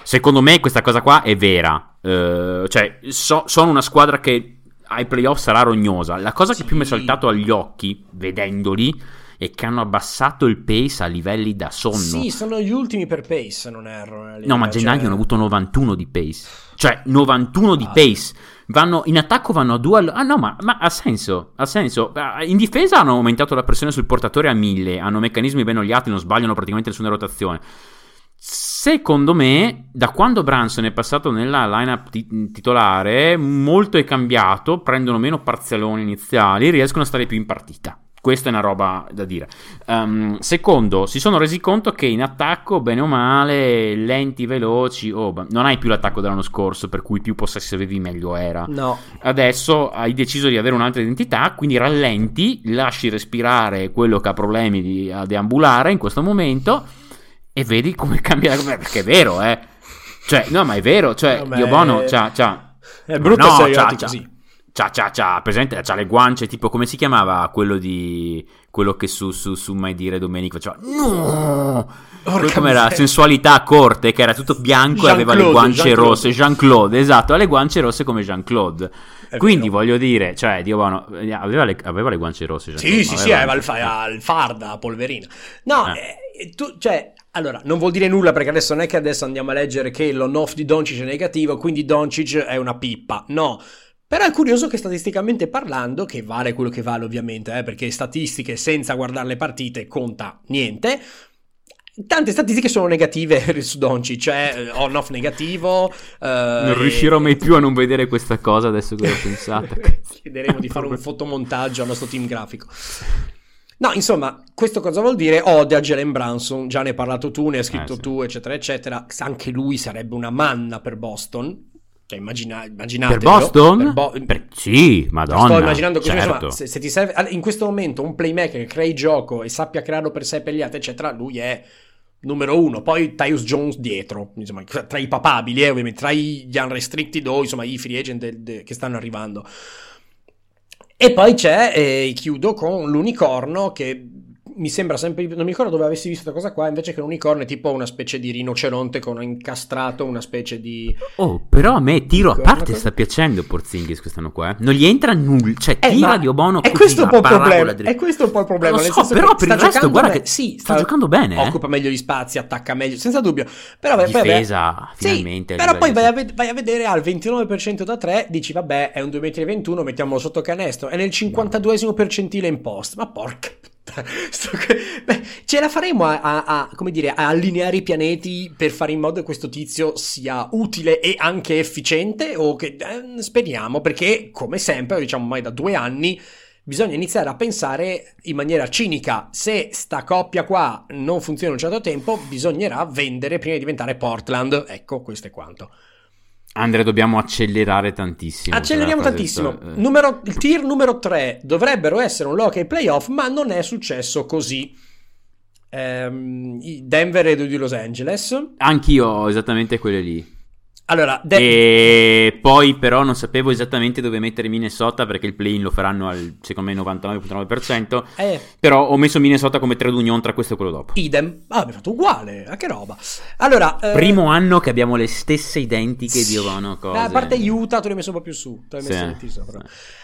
Secondo me questa cosa qua è vera. Eh, cioè, so- sono una squadra che ai playoff sarà rognosa. La cosa che Sì. più mi è saltato agli occhi, vedendoli, è che hanno abbassato il pace a livelli da sonno. Sì, sono gli ultimi per pace, se non erro. nella No, ma a gennaio cioè- hanno avuto 91 di pace. Cioè, 91 di Ah. pace. Vanno, in attacco vanno a due. all- Ah, no, ma, ma ha senso. Ha senso. Ah, In difesa hanno aumentato la pressione sul portatore a 1000. Hanno meccanismi ben oliati, non sbagliano praticamente nessuna rotazione. Secondo me, da quando Branson è passato nella lineup ti- titolare, molto è cambiato. Prendono meno parzialoni iniziali, riescono a stare più in partita. Questa è una roba da dire. Um, secondo, si sono resi conto che in attacco, bene o male, lenti, veloci, oh, non hai più l'attacco dell'anno scorso, per cui più possessi avevi meglio era. No, Adesso hai deciso di avere un'altra identità, quindi rallenti, lasci respirare quello che ha problemi di, a deambulare in questo momento e vedi come cambia. Beh, Perché è vero, eh. Cioè, no, ma è vero, cioè, Vabbè, Dio Bono, c'ha, c'ha, è brutto no, c'ha, così. C'ha, c'ha, c'ha, presente, c'ha le guance, tipo, come si chiamava quello di, quello che su, su, su Mai Dire Domenica faceva, no, Porca come era, sensualità a corte, che era tutto bianco e aveva le guance Jean-Claude. rosse, Jean-Claude, esatto, ha le guance rosse come Jean-Claude. È Quindi vero. voglio dire, cioè, Dio buono, aveva le, aveva le guance rosse. Sì, sì, sì, aveva- aveva il, fa- il farda, polverina. No, Eh. eh, tu, cioè, Allora, non vuol dire nulla perché adesso non è che adesso andiamo a leggere che l'on-off di Doncic è negativo, quindi Doncic è una pippa. No. Però è curioso che statisticamente parlando, che vale quello che vale ovviamente, eh, perché statistiche senza guardare le partite conta niente, tante statistiche sono negative su Doncic, cioè eh, on-off negativo. eh, Non e- riuscirò mai più a non vedere questa cosa adesso che l'ho pensata. Chiederemo di fare un fotomontaggio al nostro team grafico. No, insomma, questo cosa vuol dire? Ode a Jalen Branson, già ne hai parlato tu, ne hai scritto Eh, sì. tu, eccetera, eccetera. Anche lui sarebbe una manna per Boston. Cioè, immagina, immaginate. Per Boston? Bo- Per- Sì, madonna. Sto immaginando così, certo. insomma, se, se ti serve in questo momento un playmaker che crei gioco e sappia crearlo per sé e per gli altri, eccetera, lui è numero uno. Poi Tyus Jones dietro, insomma, tra i papabili, eh, ovviamente, tra gli unrestricted o insomma i free agent del- de- che stanno arrivando. E poi c'è, e chiudo con l'unicorno che mi sembra sempre, non mi ricordo dove avessi visto questa cosa qua, invece che l'unicorno è tipo una specie di rinoceronte con incastrato una specie di... Oh, però a me tiro a parte sta piacendo Porzingis quest'anno qua. eh. Non gli entra nulla. Cioè, Eh, tira di Obono è questo un po' il problema. È questo un po' il problema. Lo so, però per sta il resto guarda che sì, sta giocando bene, eh. Occupa meglio gli spazi, attacca meglio, senza dubbio. Però, poi, Difesa, sì, finalmente. a però poi vai a, ved- vai a vedere al 29% da 3, dici vabbè, è un 2021, mettiamolo sotto canestro. È nel 52esimo percentile in post. Ma porca Sto- Beh, ce la faremo a, a- a, come dire, a allineare i pianeti per fare in modo che questo tizio sia utile e anche efficiente? O che eh, speriamo, perché come sempre, diciamo ormai da due anni, bisogna iniziare a pensare in maniera cinica. Se sta coppia qua non funziona un certo tempo, bisognerà vendere prima di diventare Portland. Ecco, questo è quanto. Andre, dobbiamo accelerare tantissimo. Acceleriamo tantissimo. eh. Numero- il tier numero 3 dovrebbero essere un lock ai playoff, ma non è successo così. Ehm, Denver e di Los Angeles. Anch'io ho esattamente quelle lì. Allora, De- E poi però non sapevo esattamente dove mettere Minnesota perché il play-in lo faranno al, secondo me, 99.9%. eh, Però ho messo Minnesota come trade union tra questo e quello dopo. idem. Ah, abbiamo fatto uguale. Ah, che roba. Allora, eh, Primo anno che abbiamo le stesse identiche Sì. di Ovano cose. A parte Utah, tu li hai messo un po' più su. Tu li hai Sì. messo metti sopra.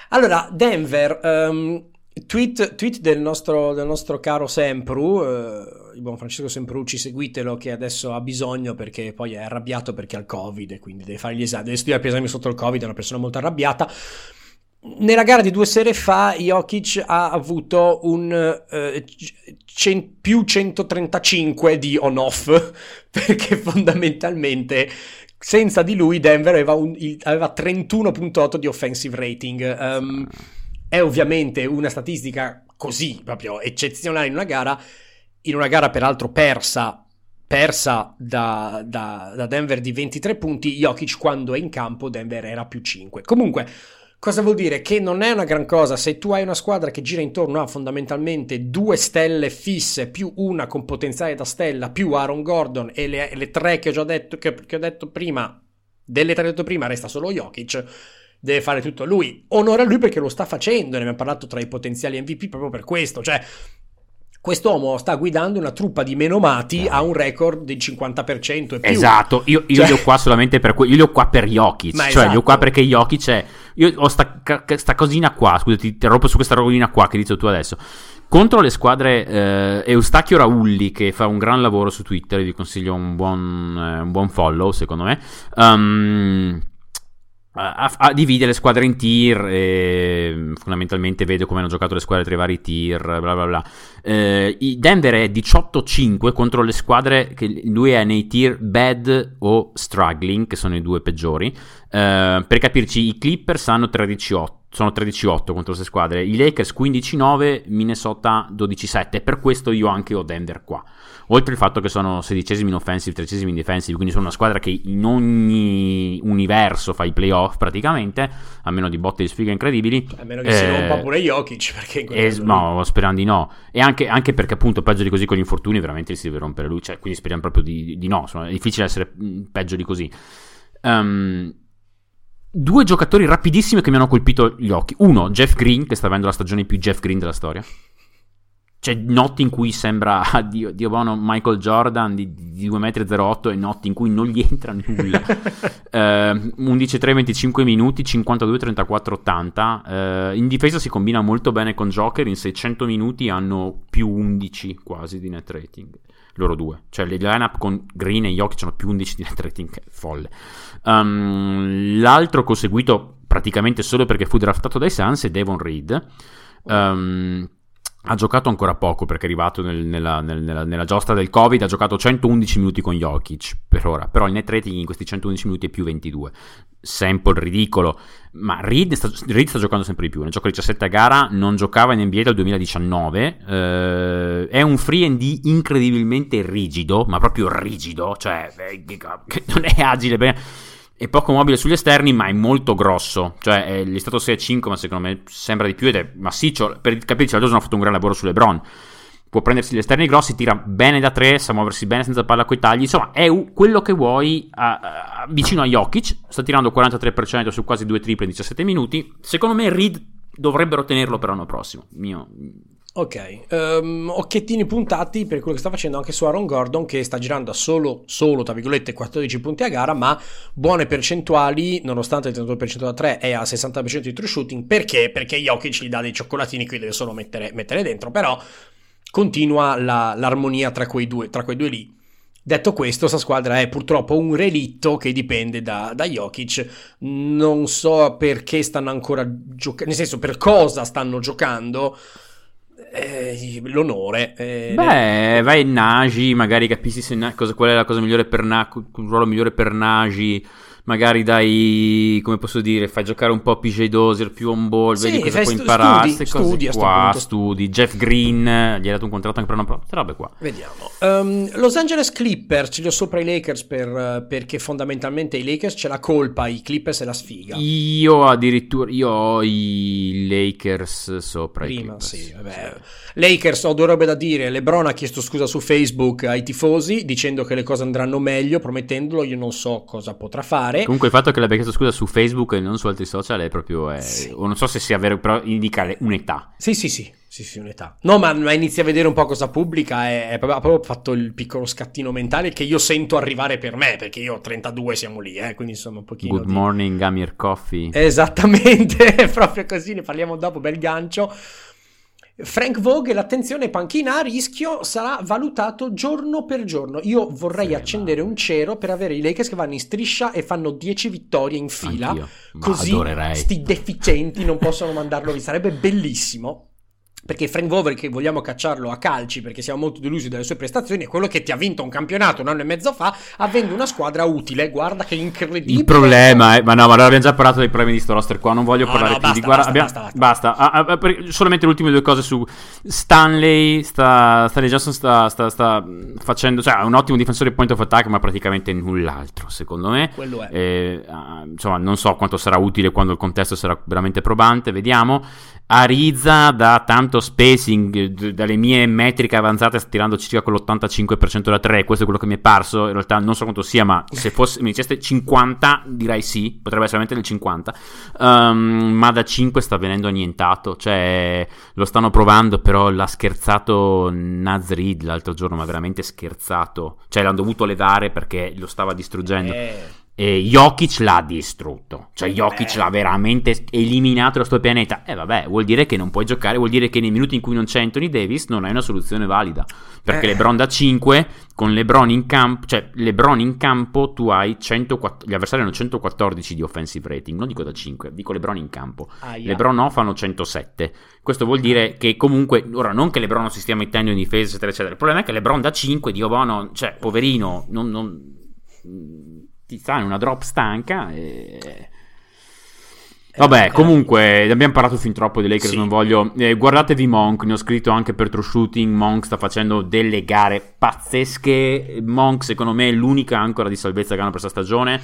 Allora, Denver, ehm, tweet, tweet del, nostro, del nostro caro Sempru, eh, il buon Francesco Semprucci, seguitelo che adesso ha bisogno perché poi è arrabbiato perché ha il Covid e quindi deve fare gli esami, deve studiare per esami sotto il Covid, è una persona molto arrabbiata. Nella gara di due sere fa, Jokic ha avuto un eh, cen- più 135 di on-off perché fondamentalmente senza di lui Denver aveva, un- aveva 31.8 di offensive rating. Um, è ovviamente una statistica così proprio eccezionale in una gara, in una gara peraltro persa, persa da, da- da Denver di 23 punti. Jokic quando è in campo, Denver era più 5. Comunque. Cosa vuol dire? Che non è una gran cosa se tu hai una squadra che gira intorno a fondamentalmente due stelle fisse più una con potenziale da stella più Aaron Gordon e le, le tre che ho già detto, che, che ho detto prima, delle tre che ho detto prima resta solo Jokic, deve fare tutto lui. Onore a lui perché lo sta facendo, ne abbiamo parlato tra i potenziali MVP proprio per questo, cioè quest'uomo sta guidando una truppa di menomati a un record del 50% e più. Esatto, io, io Cioè- li ho qua solamente per que- io li ho qua per Jokic, Ma cioè li ho qua esatto. perché Jokic è io ho sta, sta cosina qua, scusati, ti interrompo su questa robolina qua che dici tu adesso. Contro le squadre eh, Eustachio Raulli che fa un gran lavoro su Twitter, vi consiglio un buon, eh, un buon follow secondo me. Um, a, a- divide le squadre in tier e fondamentalmente vede come hanno giocato le squadre tra i vari tier, bla bla bla. Eh, Denver è 18-5 contro le squadre che lui è nei tier bad o struggling, che sono i due peggiori. Eh, per capirci, i Clippers hanno 13-8. Sono 13-8 contro queste squadre, i Lakers 15-9, Minnesota 12-7. Per questo io anche ho Denver qua. Oltre al fatto che sono sedicesimi in offensive, tredicesimi in defensive, quindi sono una squadra che in ogni universo fa i playoff praticamente, a meno di botte di sfiga incredibili. A meno che si Eh, rompa pure Jokic, perché in eh, lì- no, sperando di no. E anche, anche perché, appunto, peggio di così con gli infortuni, veramente si deve rompere lui. Cioè, quindi speriamo proprio di, di no. Insomma, è difficile essere mh, peggio di così. Ehm, due giocatori rapidissimi che mi hanno colpito gli occhi. Uno, Jeff Green, che sta avendo la stagione più Jeff Green della storia. C'è notti in cui sembra, Dio, Dio buono, Michael Jordan di, di 2,08 m e notti in cui non gli entra nulla. eh, 11-3, 25 minuti, 52, 34, 80. Eh, in difesa si combina molto bene con Joker, in 600 minuti hanno più 11 quasi di net rating. Loro due, cioè le line-up con Green e Jokic hanno più 11 di net rating, che è folle. Um, l'altro che ho seguito praticamente solo perché fu draftato dai Suns è Devon Reed. Um, ha giocato ancora poco perché è arrivato nel, nella, nella, nella, giostra del Covid, ha giocato 111 minuti con Jokic per ora, però il net rating in questi 111 minuti è più 22. Sample ridicolo, ma Reed sta, Reed sta giocando sempre di più, ne gioca 17 a gara, non giocava in NBA dal 2019, eh, è un free and D incredibilmente rigido, ma proprio rigido, cioè eh, non è agile bene è poco mobile sugli esterni, ma è molto grosso. Cioè, è, gli è stato 6-5, ma secondo me sembra di più ed è massiccio. Per capirci, la Dawson ha fatto un gran lavoro su LeBron. Può prendersi gli esterni grossi, tira bene da 3, sa muoversi bene senza palla coi tagli. Insomma, è quello che vuoi a, a, vicino a Jokic. Sta tirando 43% su quasi due triple in 17 minuti. Secondo me Reed dovrebbero tenerlo per l'anno prossimo. Mio, Ok, um, occhiettini puntati per quello che sta facendo anche su Aaron Gordon che sta girando a solo, solo, tra virgolette, 14 punti a gara, ma buone percentuali, nonostante il 32% da 3 è a 60% di true shooting, perché? Perché Jokic gli dà dei cioccolatini che deve solo mettere, mettere dentro, però continua la, l'armonia tra quei, due, tra quei due lì. Detto questo, questa squadra è purtroppo un relitto che dipende da, da Jokic. Non so perché stanno ancora giocando, nel senso per cosa stanno giocando eh, l'onore. Eh, Beh, vai in Nagi, magari capisci se, cosa, qual è la cosa migliore per Nagi, il ruolo migliore per Nagi magari dai, come posso dire, fai giocare un po' PJ Dozier più on ball, sì, vedi cosa puoi stu- imparare, studi, cose studi, qua, studi, Jeff Green, gli hai dato un contratto anche per una prova, queste robe qua. Vediamo. Um, Los Angeles Clippers, ce li ho sopra i Lakers per, perché fondamentalmente i Lakers c'è la colpa, i Clippers è la sfiga. Io addirittura, io ho i Lakers sopra Prima, i Clippers. sì, vabbè. Lakers ho due robe da dire, LeBron ha chiesto scusa su Facebook ai tifosi dicendo che le cose andranno meglio, promettendolo, io non so cosa potrà fare fare. Comunque il fatto che l'abbia chiesto scusa su Facebook e non su altri social è proprio... È... Sì. O non so se sia vero, però indica un'età. Sì, sì, sì. Sì, sì, un'età. No, ma, ma inizi a vedere un po' cosa pubblica e ha proprio fatto il piccolo scattino mentale che io sento arrivare per me, perché io ho 32 siamo lì, eh, quindi insomma un pochino Good di... morning, Amir Coffee. Esattamente, proprio così, ne parliamo dopo, bel gancio. Frank Vogel, attenzione, panchina a rischio, sarà valutato giorno per giorno. Io vorrei sì, accendere ma... un cero per avere i Lakers che vanno in striscia e fanno 10 vittorie in fila. Così adorerei. sti deficienti non possono mandarlo via. Sarebbe bellissimo perché Frank Vover che vogliamo cacciarlo a calci perché siamo molto delusi dalle sue prestazioni è quello che ti ha vinto un campionato un anno e mezzo fa avendo una squadra utile. Guarda che incredibile. Il problema è ma no ma abbiamo già parlato dei problemi di sto roster qua non voglio no, parlare no, più basta, di guarda basta, abbiamo, basta, basta. Ah, ah, per, solamente le ultime due cose su Stanley sta, Stanley Johnson sta, sta, sta, facendo cioè un ottimo difensore point of attack ma praticamente null'altro secondo me. Quello è. Eh, insomma non so quanto sarà utile quando il contesto sarà veramente probante vediamo Ariza da tanto spacing, dalle mie metriche avanzate tirando circa con l'85% da 3, questo è quello che mi è parso, in realtà non so quanto sia, ma se fosse, mi diceste 50 direi sì, potrebbe essere veramente del 50, um, ma da 5 sta venendo annientato, cioè lo stanno provando, però l'ha scherzato Nazrid l'altro giorno, ma veramente scherzato, cioè l'hanno dovuto levare perché lo stava distruggendo. Eh e Jokic l'ha distrutto, cioè Jokic Beh. l'ha veramente eliminato dal suo pianeta. E eh, vabbè, vuol dire che non puoi giocare, vuol dire che nei minuti in cui non c'è Anthony Davis non hai una soluzione valida. Perché eh. LeBron da 5, con LeBron in campo, cioè LeBron in campo tu hai 104, gli avversari hanno 114 di offensive rating, non dico da 5, dico LeBron in campo. Ah, yeah. LeBron no fanno 107. Questo vuol dire che comunque, ora non che LeBron non si stia mettendo in difesa, eccetera, eccetera. Il problema è che LeBron da 5, Dio buono, cioè poverino, non, non ti sta in una drop stanca e... Vabbè, comunque abbiamo parlato fin troppo di Lakers, sì. non voglio... Eh, guardatevi Monk, ne ho scritto anche per True Shooting, Monk sta facendo delle gare pazzesche, Monk secondo me è l'unica ancora di salvezza che hanno per questa stagione,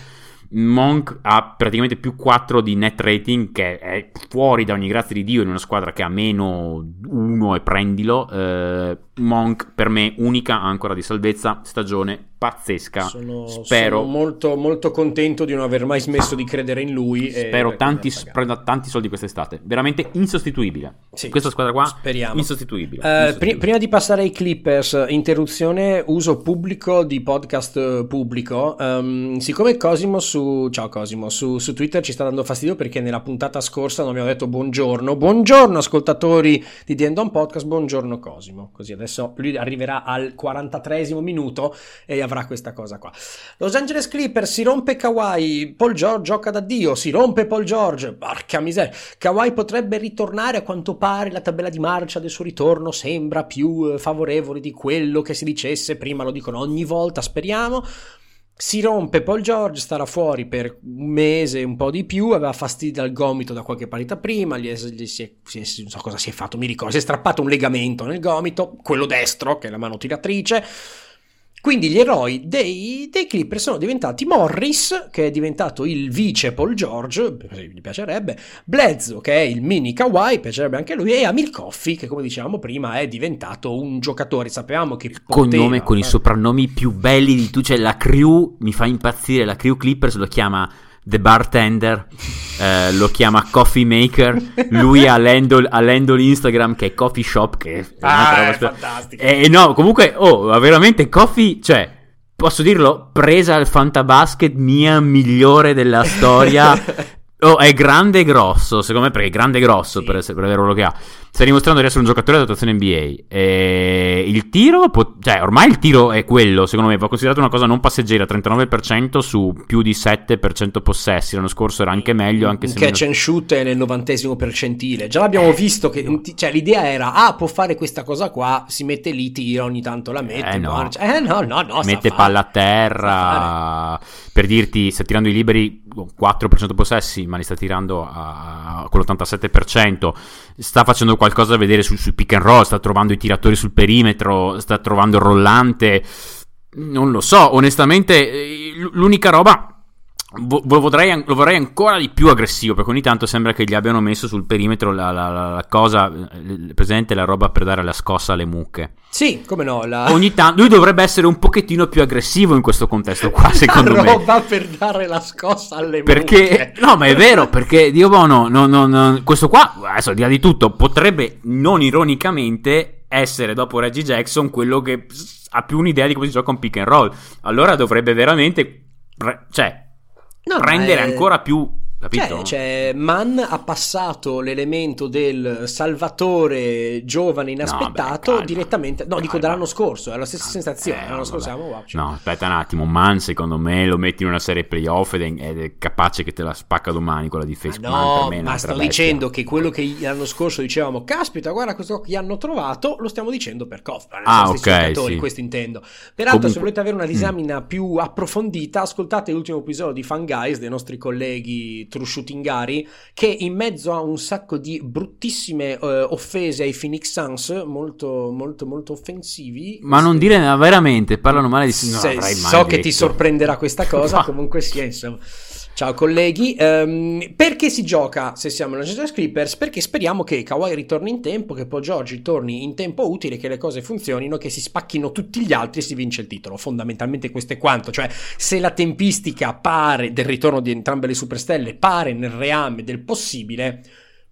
Monk ha praticamente più 4 di net rating, che è fuori da ogni grazia di Dio in una squadra che ha meno 1 e prendilo. Eh, Monk per me unica ancora di salvezza, stagione pazzesca. Sono, Spero sono molto, molto contento di non aver mai smesso di credere in lui. Spero per tanti, prenda tanti soldi quest'estate. Veramente insostituibile. Sì, Questa squadra qua, speriamo. insostituibile. Eh, insostituibile. pri- prima di passare ai Clippers, interruzione, uso pubblico di podcast eh, pubblico. Ehm, siccome Cosimo su, ciao Cosimo, su, su Twitter ci sta dando fastidio perché nella puntata scorsa non abbiamo detto buongiorno. Buongiorno ascoltatori di The End On Podcast, buongiorno Cosimo. Così adesso lui arriverà al 43esimo minuto e avrà questa cosa qua. Los Angeles Clippers si rompe Kawhi, Paul George gioca da Dio, si rompe Paul George, porca miseria. Kawhi potrebbe ritornare, a quanto pare la tabella di marcia del suo ritorno sembra più eh, favorevole di quello che si dicesse prima, lo dicono ogni volta, speriamo. Si rompe Paul George, starà fuori per un mese, un po' di più, aveva fastidio al gomito da qualche partita prima, gli è- gli si è- si è- non so cosa si è fatto, mi ricordo, si è strappato un legamento nel gomito, quello destro, che è la mano tiratrice. Quindi gli eroi dei, dei Clippers sono diventati Morris, che è diventato il vice Paul George, gli piacerebbe, Bledsoe, che è il mini Kawhi, piacerebbe anche lui, e Amil Coffey, che come dicevamo prima è diventato un giocatore. Sapevamo che con poteva nome con i fare- soprannomi più belli di tu. Cioè, la crew mi fa impazzire. La crew Clippers lo chiama The Bartender, eh, lo chiama Coffee Maker. Lui ha l'handle, ha l'handle Instagram che è Coffee Shop. Che è Ah, è fantastico. E no, comunque, oh, veramente Coffee, cioè. Posso dirlo, presa al fantabasket mia migliore della storia. Oh, è grande e grosso, secondo me, perché è grande e grosso Sì. per, essere, per avere ruolo che ha. Sta dimostrando di essere un giocatore di dotazione NBA. E il tiro, po- cioè, ormai il tiro è quello, secondo me, va considerato una cosa non passeggera, 39% su più di 7% possessi. L'anno scorso era anche meglio, anche se catch meno- and shoot è nel novantesimo percentile. Già l'abbiamo visto che cioè, l'idea era: ah, può fare questa cosa qua, si mette lì, tira, ogni tanto la mette. Eh, no. eh, no, no, no. mette palla a terra per dirti sta tirando i liberi 4% possessi ma li sta tirando a, con l'87% sta facendo qualcosa da vedere sul, sul pick and roll sta trovando i tiratori sul perimetro sta trovando il rollante non lo so onestamente eh, l'unica roba vo- lo vorrei, lo vorrei ancora di più aggressivo perché ogni tanto sembra che gli abbiano messo sul perimetro la, la- la- la cosa eh, presente la roba per dare la scossa alle mucche. Sì, come no, la, ogni tanto lui dovrebbe essere un pochettino più aggressivo in questo contesto qua secondo la me. roba per dare la scossa alle perché mucche. no ma è vero perché Dio buono no, no, no, questo qua adesso al di là di tutto potrebbe non ironicamente essere dopo Reggie Jackson quello che ha più un'idea di come si gioca un pick and roll. Allora dovrebbe veramente cioè No, prendere è- ancora più capito? Cioè, cioè, Mann ha passato l'elemento del salvatore giovane inaspettato calma. direttamente. No, dico Calma. dall'anno scorso, è la stessa sensazione. Eh, l'anno no, scorso siamo wow, cioè. No, aspetta un attimo. Man, secondo me, lo metti in una serie playoff ed è, ed è capace che te la spacca domani con la difesa. Ma Man, per no, ma sto bestia. dicendo che quello che l'anno scorso dicevamo, caspita, guarda questo che hanno trovato, lo stiamo dicendo per Koff. Ah, ok, sì. questo intendo. Peraltro, se Comunque- volete avere una Mm. disamina più approfondita, ascoltate l'ultimo episodio di Fan Guys dei nostri colleghi True Shootingari, che in mezzo a un sacco di bruttissime eh, offese ai Phoenix Suns, molto, molto, molto offensivi. Ma non dire no, veramente, parlano male di Se- avrei mai so che ti detto. sorprenderà questa cosa, comunque sia, insomma. Ciao colleghi, Ehm, perché si gioca se siamo Los Angeles Clippers? Perché speriamo che Kawhi ritorni in tempo, che Paul George torni in tempo utile, che le cose funzionino, che si spacchino tutti gli altri e si vince il titolo. Fondamentalmente questo è quanto, cioè se la tempistica pare del ritorno di entrambe le superstelle pare nel reame del possibile,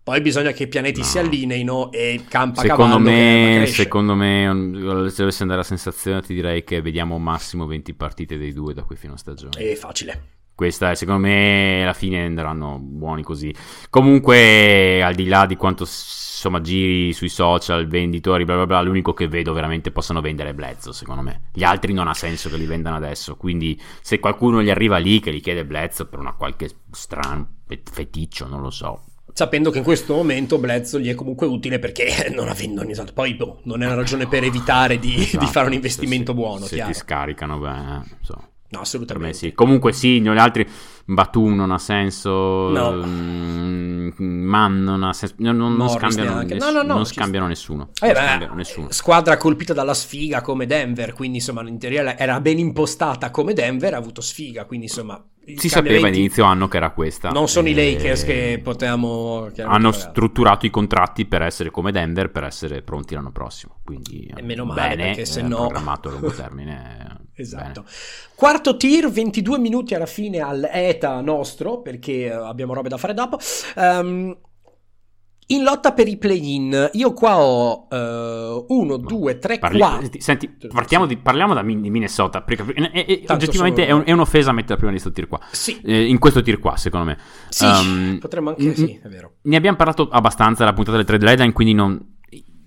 poi bisogna che i pianeti No. si allineino e campa Secondo cavallo me, secondo me, se dovesse andare a sensazione, ti direi che vediamo massimo 20 partite dei due da qui fino a stagione. È facile. Questa è, secondo me, alla fine andranno buoni così. Comunque, al di là di quanto insomma giri sui social, venditori, bla bla bla, l'unico che vedo veramente possono vendere è Bledsoe, secondo me. Gli altri non ha senso che li vendano adesso. Quindi, se qualcuno gli arriva lì che gli chiede Bledsoe per una qualche strano fet- feticcio, non lo so. sapendo che in questo momento Bledsoe gli è comunque utile perché non avendo esatto, poi boh, non è una ragione per evitare di, Esatto, di fare un investimento se- buono, Se chiaro. ti scaricano, beh, eh, so. No, assolutamente. me sì. Comunque sì, gli altri Batum non ha senso. No. mm, Man non ha senso. Non, non- non scambiano, ness- No, no, no, non scambiano nessuno. Eh, non beh, scambiano nessuno. Squadra colpita dalla sfiga come Denver, quindi insomma in teoria era ben impostata come Denver, ha avuto sfiga, quindi insomma Si sapeva eventi inizio anno che era questa. Non sono i Eh, Lakers che potevamo... Hanno strutturato i contratti per essere come Denver, per essere pronti l'anno prossimo. Quindi E meno male, bene, perché se eh, no- programmato a lungo termine. Esatto. bene. Quarto tier, 22 minuti alla fine all'ETA nostro, perché eh, abbiamo robe da fare dopo. Ehm, in lotta per i play-in, io qua ho 1, 2, 3, Parli- 4. senti, partiamo di, parliamo da di Minnesota. Perché, eh, eh, Tanto oggettivamente sono- è, un- è un'offesa mettere prima di sto tir qua. Sì, Eh, in questo tir qua, secondo me. sì Um, potremmo anche... n- Sì, è vero. Ne abbiamo parlato abbastanza alla puntata del trade deadline, quindi non,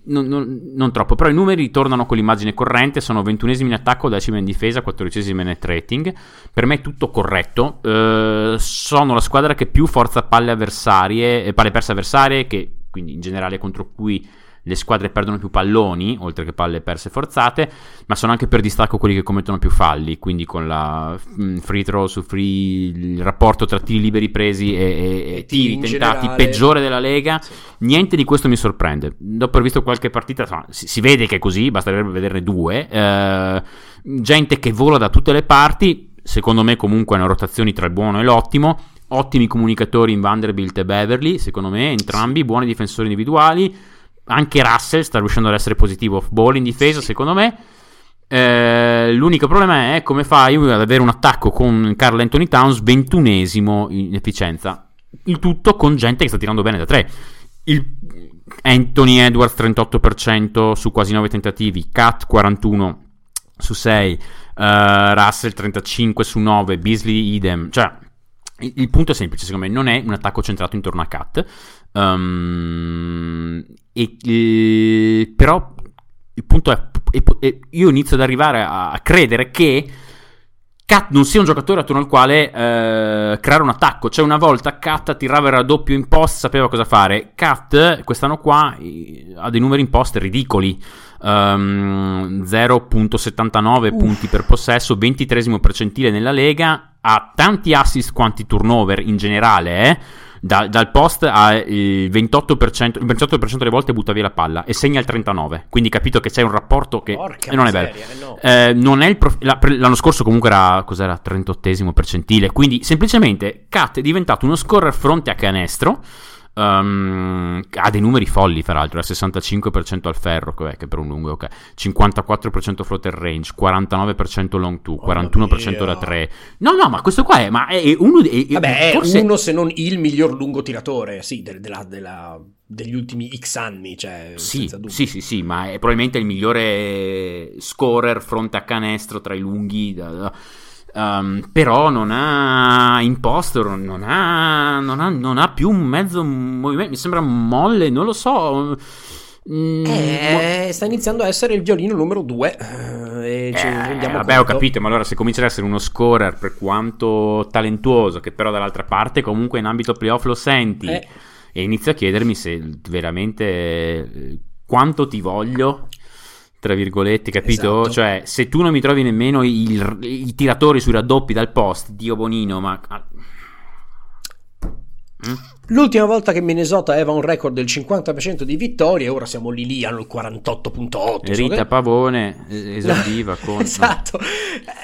non- non- non troppo. Però i numeri tornano con l'immagine corrente: sono 21esimi in attacco, decima in difesa, 14esimi in net rating. Per me è tutto corretto. Eh, sono la squadra che più forza palle avversarie, eh, palle perse avversarie, che quindi in generale contro cui le squadre perdono più palloni, oltre che palle perse forzate, ma sono anche per distacco quelli che commettono più falli, quindi con la mm, free throw su free, il rapporto tra tiri liberi presi e, e- e tiri tentati generale. peggiore della Lega. Sì. Niente di questo mi sorprende. Dopo aver visto qualche partita, insomma, si, si vede che è così, basterebbe vederne due. Eh, gente che vola da tutte le parti, secondo me comunque hanno rotazioni tra il buono e l'ottimo. Ottimi comunicatori in Vanderbilt e Beverly, secondo me, entrambi buoni difensori individuali. Anche Russell sta riuscendo ad essere positivo off ball in difesa, secondo me. Eh, l'unico problema è come fai ad avere un attacco con Carl Anthony Towns 21esimo in efficienza. Il tutto con gente che sta tirando bene da 3. Il Anthony Edwards 38% su quasi 9 tentativi, Cat 41 su 6, eh, Russell 35 su 9, Beasley idem. Cioè, il, il punto è semplice, secondo me, non è un attacco centrato intorno a Cat. Um, e, eh, però il punto è, è- è- io inizio ad arrivare a, a credere che Cat non sia un giocatore attorno al quale eh, creare un attacco. Cioè, una volta Cat tirava il raddoppio in post, sapeva cosa fare. Cat, quest'anno qua, eh, ha dei numeri in post ridicoli. Ehm, 0.79 punti per possesso, 23 percentile nella lega. Ha tanti assist quanti turnover in generale, eh. Da- dal post ha il 28%, il 28% delle volte butta via la palla e segna il 39%. Quindi capito che c'è un rapporto che Porca non è bello. eh, no. Eh, non è prof- l'anno scorso comunque era cos'era 38 percentile. Quindi semplicemente Cat è diventato uno scorer fronte a canestro. Ehm, ha dei numeri folli, fra l'altro. È 65% al ferro, che, che per un lungo, ok. 54% floater range, 49% long 2, 41% da mia. 3. No, no, ma questo qua è, ma è uno dei. Vabbè, è forse uno se non il miglior lungo tiratore, sì, del- della- della- degli ultimi X anni, cioè, Sì, sì, sì, sì, ma è probabilmente il migliore scorer fronte a canestro tra i lunghi. da- da- um, però non ha impostor, non ha, non, ha, non ha più un mezzo movimento. Mi sembra molle, non lo so. Mm, Eh, sta iniziando a essere il violino numero 2. e ci eh, rendiamo vabbè, ho capito, ma allora se comincia ad essere uno scorer per quanto talentuoso, che però dall'altra parte comunque in ambito playoff lo senti, Eh. e inizio a chiedermi se veramente eh, quanto ti voglio, tra virgolette, capito? Esatto. Cioè, se tu non mi trovi nemmeno il- i tiratori sui raddoppi dal post, Dio Bonino, ma... ah. Mm? L'ultima volta che Minnesota aveva un record del 50% di vittorie, ora siamo lì lì, hanno il 48.8. so Rita che- Pavone eh, esordiva con... esatto,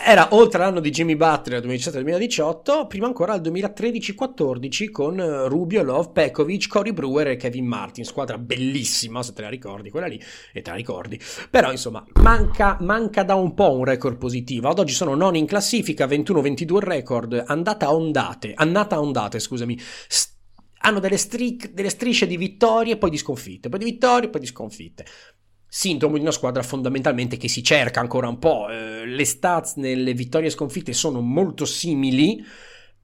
era oltre l'anno di Jimmy Butler 2017-2018, prima ancora al 2013-14 con eh, Rubio, Love, Pekovic, Cory Brewer e Kevin Martin, squadra bellissima se te la ricordi, quella lì, e te la ricordi. Però insomma, manca, manca da un po' un record positivo, ad oggi sono noni in classifica, 21-22 il record, andata a ondate, annata a ondate, scusami, S- hanno delle, stri- delle strisce di vittorie, poi di sconfitte, poi di vittorie, poi di sconfitte sintomo di una squadra fondamentalmente che si cerca ancora un po'. Eh, le stats nelle vittorie e sconfitte sono molto simili.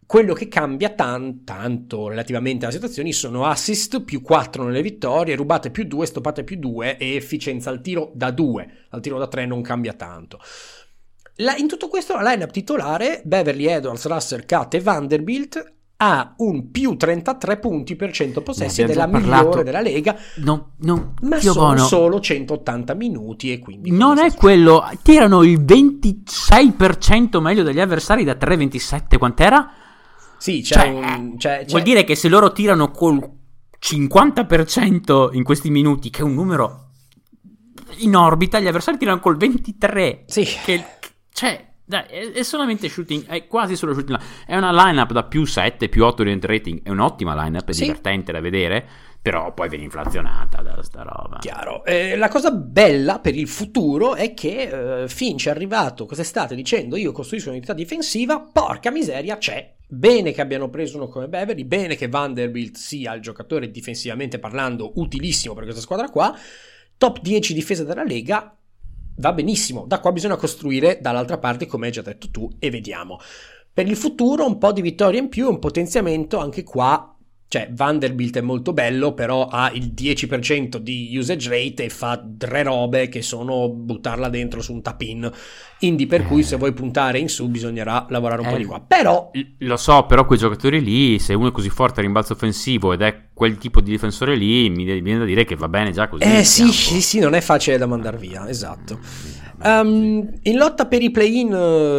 Quello che cambia tan- tanto relativamente alle situazioni sono assist più 4 nelle vittorie, rubate più 2, stoppate più 2 e efficienza al tiro da 2. Al tiro da 3 non cambia tanto. La- in tutto questo la lineup titolare, Beverly Edwards, Russell, Cat e Vanderbilt ha un più 33 punti per 100 possessi Ne ed è abbiamo la già parlato. migliore della Lega, No, no, ma sono buono. solo 180 minuti e quindi... Non è quello, tirano il 26% meglio degli avversari da 3,27, quant'era? Sì, c'è Cioè, un... c'è- Vuol c'è- dire che se loro tirano col 50% in questi minuti, che è un numero in orbita, gli avversari tirano col 23%. Sì. Che, cioè, Dai, è, è solamente shooting, è quasi solo shooting. È una lineup da più 7, più 8 di rating. È un'ottima lineup, è Sì. divertente da vedere. Però poi viene inflazionata da sta roba. Chiaro. Eh, la cosa bella per il futuro è che eh, Finch è arrivato quest'estate dicendo io costruisco un'unità difensiva, porca miseria c'è. Bene che abbiano preso uno come Beverly, bene che Vanderbilt sia il giocatore difensivamente parlando utilissimo per questa squadra qua. Top 10 difesa della Lega, va benissimo. Da qua bisogna costruire dall'altra parte, come hai già detto tu, e vediamo. Per il futuro un po' di vittorie in più, un potenziamento anche qua. Cioè, Vanderbilt è molto bello, però ha il 10% di usage rate e fa tre robe che sono buttarla dentro su un tap-in. Indie, per cui se vuoi puntare in su bisognerà lavorare un po' Eh. di qua. Però, Lo so, però quei giocatori lì, se uno è così forte a rimbalzo offensivo ed è quel tipo di difensore lì, mi viene da dire che va bene già così. eh sì, sì, sì, non è facile da mandare via, esatto. Um, in lotta per i play-in,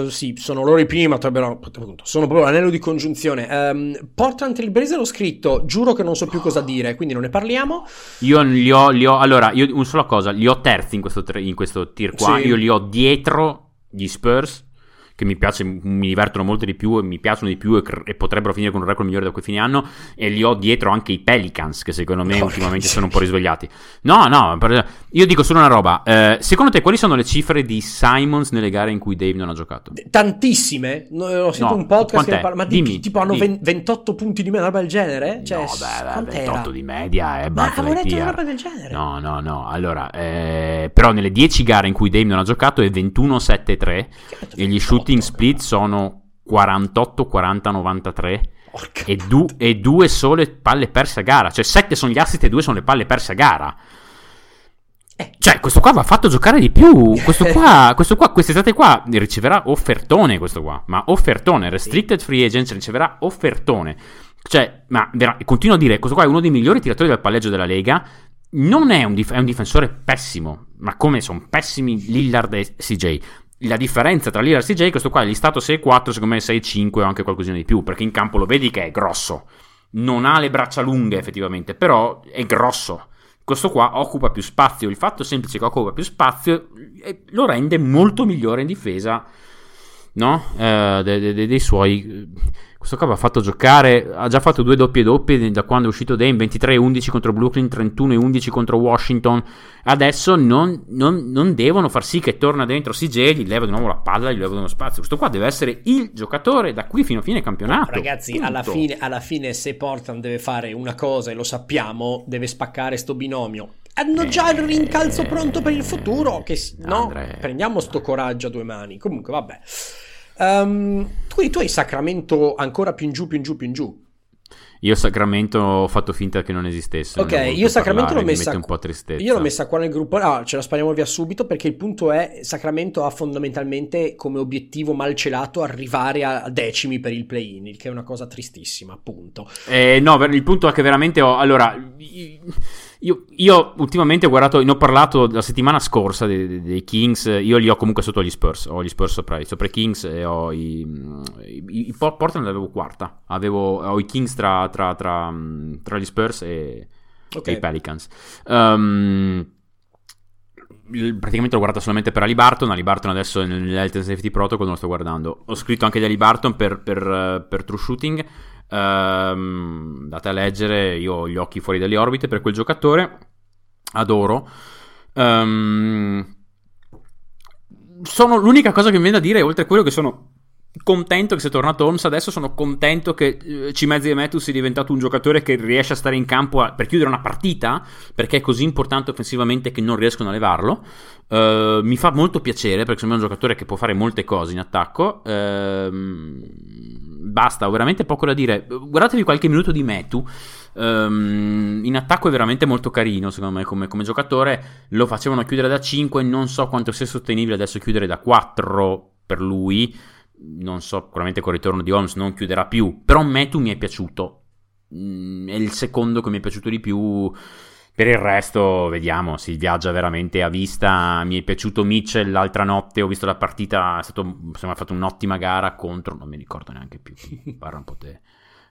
eh, sì, sono loro i primi, ma potrebbero, sono proprio l'anello di congiunzione. Um, Portland Trail Blazer l'ho scritto, giuro che non so più cosa dire, quindi non ne parliamo. Io li ho, li ho- allora, io una sola cosa, li ho terzi in questo, in questo tier qua, Sì. io li ho dietro gli Spurs, che mi piace, mi divertono molto di più e mi piacciono di più e, cr- e potrebbero finire con un record migliore da quei fine anno, e li ho dietro anche i Pelicans, che secondo me Porca ultimamente miseria. sono un po' risvegliati. No, no, io dico solo una roba, eh, secondo te quali sono le cifre di Simons nelle gare in cui Dave non ha giocato? Tantissime, No, ho sentito No, un podcast che quant'è? parla, ma di- Dimmi, tipo hanno dimmi. ven- 28 punti di meno, roba del genere? Cioè, no, beh, beh, quant'era? 28 di media è Ma Buzz avevo letto una roba del genere. No, no, no. Allora, eh, però nelle 10 gare in cui Dave non ha giocato è 21-7-3 e gli shooting split sono 48-40-93 Porca e, du- e due sole palle perse a gara. Cioè 7 sono gli assist e 2 sono le palle perse a gara. Eh. Cioè, questo qua va fatto giocare di più. Questo qua, questo qua, quest'estate qua riceverà offertone. Questo qua, ma offertone. Restricted free agents riceverà offertone. Cioè, ma vera- continuo a dire, questo qua è uno dei migliori tiratori del palleggio della Lega. Non è un, dif- è un difensore pessimo, ma come sono pessimi Lillard e CJ. La differenza tra Lillard e questo qua è listato 6-4, secondo me 6-5 o anche qualcosina di più, perché in campo lo vedi che è grosso. Non ha le braccia lunghe effettivamente, però è grosso. Questo qua occupa più spazio. Il fatto semplice che occupa più spazio lo rende molto migliore in difesa, no? Eh, de- de- de- dei suoi. Questo qua va fatto giocare. Ha già fatto due doppie doppie da quando è uscito Dame: 23-11 contro Brooklyn, 31-11 contro Washington. Adesso non, non- non devono far sì che torna dentro CJ, gli leva di nuovo la palla, gli leva nuovo spazio. Questo qua deve essere il giocatore da qui fino a fine campionato. Ragazzi, alla fine, alla fine, se Portland deve fare una cosa e lo sappiamo, deve spaccare sto binomio. Hanno già il rincalzo pronto per il futuro. Che, no, Andre. prendiamo sto coraggio a due mani. Comunque, vabbè. Ehm, tu, tu hai Sacramento ancora più in giù, più in giù, più in giù. Io Sacramento ho fatto finta che non esistesse. Ok, non io Sacramento parlare, l'ho mi messa mette un po' tristezza. Io l'ho messa qua nel gruppo. Ah, ce la spariamo via subito perché il punto è Sacramento ha fondamentalmente come obiettivo malcelato arrivare a decimi per il play-in, il che è una cosa tristissima, appunto. Eh, no, il punto è che veramente ho. Allora, io, io ultimamente ho guardato, ne ho parlato la settimana scorsa dei, dei- Kings. Io li ho comunque sotto gli Spurs. Ho gli Spurs sopra, sopra i Kings e ho i. i, i Port- Portland l'avevo quarta. Avevo, ho i Kings tra, tra, tra, tra gli Spurs e, Ok. e i Pelicans. Um, praticamente l'ho guardata solamente per Ali Barton. Ali Barton adesso nell'Health and Safety Protocol non lo sto guardando. Ho scritto anche di Ali Barton per, per, eh, per True Shooting. Ehm, andate a leggere. Io ho gli occhi fuori dalle orbite per quel giocatore. Adoro. Ehm, sono l'unica cosa che mi viene da dire, oltre a quello che sono contento che sia tornato Holmes adesso sono contento che eh, Cimezzi Metu sia diventato un giocatore che riesce a stare in campo a- per chiudere una partita perché è così importante offensivamente che non riescono a levarlo. Eh, mi fa molto piacere perché secondo me è un giocatore che può fare molte cose in attacco. Ehm, basta ho veramente poco da dire. Guardatevi qualche minuto di Metu. Ehm, in attacco è veramente molto carino secondo me come, come giocatore. Lo facevano chiudere da 5 non so quanto sia sostenibile adesso chiudere da 4 per lui non so, sicuramente con il ritorno di Holmes non chiuderà più, però Metu mi è piaciuto, Mm, è il secondo che mi è piaciuto di più, per il resto vediamo, si viaggia veramente a vista, mi è piaciuto Mitchell l'altra notte, ho visto la partita, è stato, insomma, ha fatto un'ottima gara contro, non mi ricordo neanche più, parla un po' te,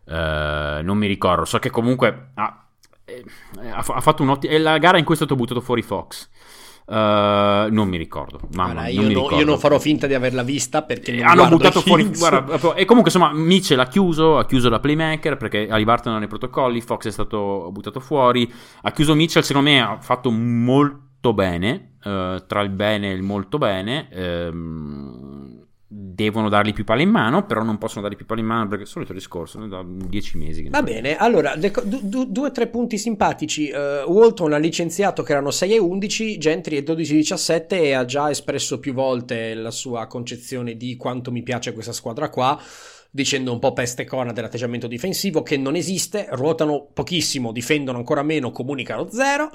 Eh, non mi ricordo, so che comunque ha, eh, ha ha fatto un'ottima, è la gara in cui è stato buttato fuori Fox. Uh, non mi ricordo. Mamma, non io, mi no- ricordo. io non farò finta di averla vista perché non Eh, hanno buttato fuori. Guarda, e comunque, insomma, Mitchell ha chiuso. Ha chiuso la playmaker perché Alibarton non ha i protocolli. Fox è stato buttato fuori. Ha chiuso Mitchell. Secondo me ha fatto molto bene. eh, tra il bene e il molto bene. ehm, devono dargli più palle in mano. Però non possono dargli più palle in mano perché è il solito discorso. Da 10 mesi. che Va bene, allora, du- du- due o tre punti simpatici. Eh, Walton ha licenziato che erano 6 e 11, Gentry è 12 e 17 e ha già espresso più volte la sua concezione di quanto mi piace questa squadra qua, dicendo un po' peste corna dell'atteggiamento difensivo che non esiste, ruotano pochissimo, difendono ancora meno, comunicano zero.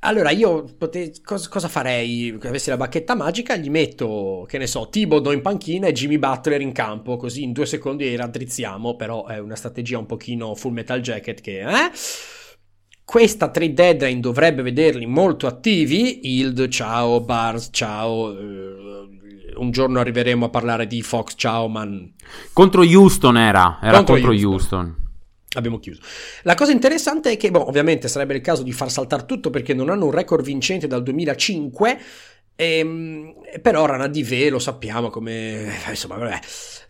Allora, io pote- cos- cosa farei? Se avessi la bacchetta magica, gli metto, che ne so, Thibodeau in panchina e Jimmy Butler in campo, così in due secondi raddrizziamo, però è una strategia un pochino full metal jacket che... Eh? Questa trade deadline dovrebbe vederli molto attivi. Hild, ciao, Bars, ciao. eh, un giorno arriveremo a parlare di Fox, ciao, man. Contro Houston era. Era Contro contro, Houston. Houston. Abbiamo chiuso. La cosa interessante è che, boh, ovviamente sarebbe il caso di far saltare tutto perché non hanno un record vincente dal 2005. ehm, però Rana di V lo sappiamo come. eh, Insomma, vabbè.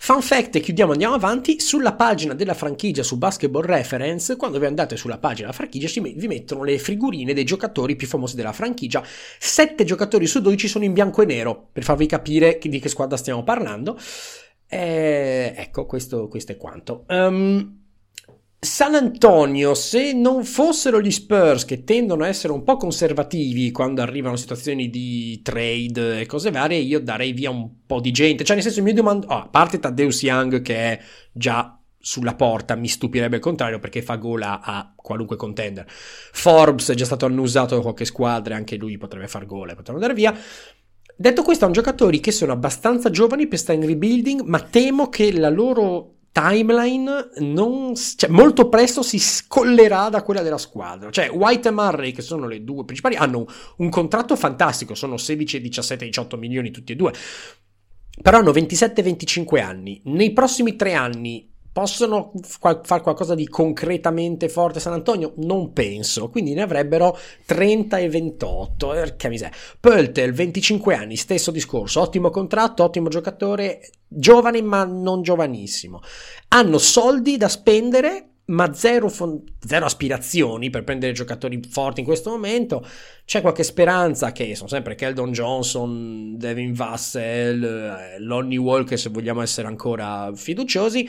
Fun fact, e chiudiamo, andiamo avanti. Sulla pagina della franchigia su Basketball Reference, quando vi andate sulla pagina della franchigia, vi mettono le figurine dei giocatori più famosi della franchigia. Sette giocatori su 12 sono in bianco e nero, per farvi capire di che squadra stiamo parlando. Eh, ecco, questo, questo è quanto. Ehm, San Antonio, se non fossero gli Spurs che tendono a essere un po' conservativi quando arrivano situazioni di trade e cose varie, io darei via un po' di gente. Cioè, nel senso, mi domando, oh, a parte Taddeus Young che è già sulla porta, mi stupirebbe il contrario perché fa gola a qualunque contender. Forbes è già stato annusato da qualche squadra, anche lui potrebbe far gola e potrebbe andare via. Detto questo, hanno giocatori che sono abbastanza giovani per stare in rebuilding, ma temo che la loro timeline non, cioè, molto presto si scollerà da quella della squadra. Cioè, White e Murray, che sono le due principali, hanno un contratto fantastico, sono 16, 17, 18 milioni tutti e due. Però hanno 27-25 anni. Nei prossimi tre anni possono fare qualcosa di concretamente forte San Antonio? Non penso. Quindi ne avrebbero 30 e 28. Perché miseria. Pöltel, 25 anni, stesso discorso. Ottimo contratto, ottimo giocatore, giovane ma non giovanissimo. Hanno soldi da spendere ma zero, fon- zero, aspirazioni per prendere giocatori forti in questo momento. C'è qualche speranza che sono sempre Keldon Johnson, Devin Vassell, eh, Lonnie Walker, se vogliamo essere ancora fiduciosi.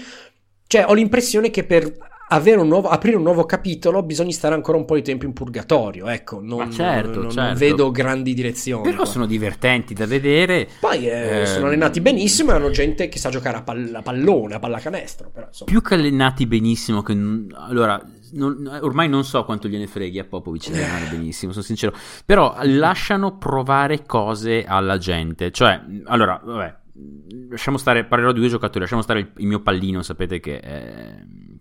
Cioè, ho l'impressione che per avere un nuovo, aprire un nuovo capitolo bisogna stare ancora un po' di tempo in purgatorio. Ecco, non, certo, non- non certo. vedo grandi direzioni. Però qua. sono divertenti da vedere. Poi eh, Eh, sono allenati benissimo e hanno gente che sa giocare a, pall- a pallone, a pallacanestro. Però, insomma. Più che allenati benissimo, che allora non- ormai non so quanto gliene freghi a Popovic allenare benissimo, sono sincero. Però lasciano provare cose alla gente. Cioè, allora, vabbè, lasciamo stare, parlerò di due giocatori, lasciamo stare il, il mio pallino, sapete che è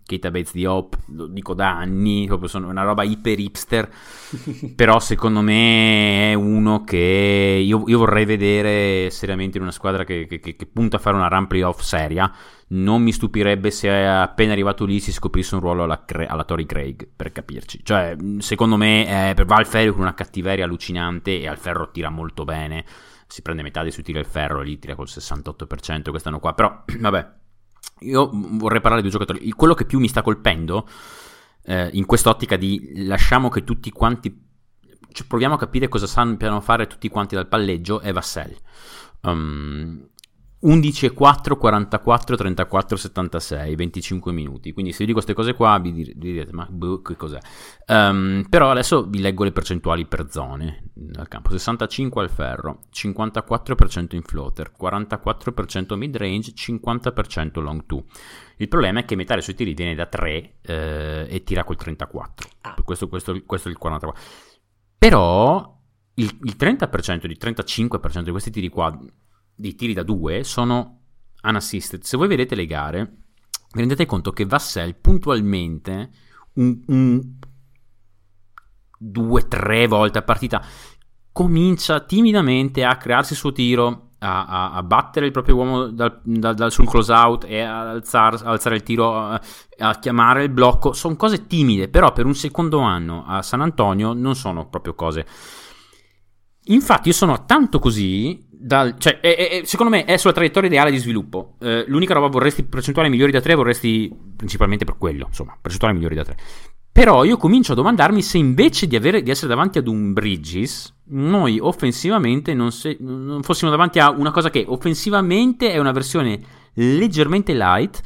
Keita Bates di Hope, lo dico da anni, proprio sono una roba iper hipster, però secondo me è uno che io, io vorrei vedere seriamente in una squadra che, che- che- che punta a fare una run playoff seria. Non mi stupirebbe se appena arrivato lì si scoprisse un ruolo alla, alla Tori Craig, per capirci. Cioè, mh, secondo me eh, va al ferro con una cattiveria allucinante e al ferro tira molto bene. Si prende metà dei suoi tiri al ferro, lì tira col 68% quest'anno qua. Però, vabbè, io vorrei parlare di due giocatori. Quello che più mi sta colpendo eh, in quest'ottica di lasciamo che tutti quanti cioè, proviamo a capire cosa sappiano fare tutti quanti dal palleggio è Vassell. Um, 11 e 4, 44, 34, 76, 25 minuti. Quindi se vi dico queste cose qua vi, dir- vi direte ma boh, che cos'è? Um, però adesso vi leggo le percentuali per zone dal campo. 65 al ferro, 54% in floater, 44% mid range, 50% long 2. Il problema è che metà dei suoi tiri viene da 3 eh, e tira col 34. Ah. Questo, questo- questo è il 44. Però il, il 30%, il 35% di questi tiri qua, di tiri da 2, sono unassisted. Se voi vedete le gare, vi rendete conto che Vassell puntualmente un, un due, tre volte a partita comincia timidamente a crearsi il suo tiro, a, a- a battere il proprio uomo dal, dal- dal- sul close out e a alzar- a alzare il tiro, eh, a chiamare il blocco. Sono cose timide, però per un secondo anno a San Antonio non sono proprio cose. Infatti, io sono tanto così. Dal, cioè, è- è- secondo me è sulla traiettoria ideale di sviluppo. Eh, l'unica roba vorresti percentuali migliori da 3, vorresti principalmente per quello, insomma, percentuali migliori da 3. Però io comincio a domandarmi se invece di, avere, di essere davanti ad un Bridges, noi offensivamente non, se- non fossimo davanti a una cosa che offensivamente è una versione leggermente light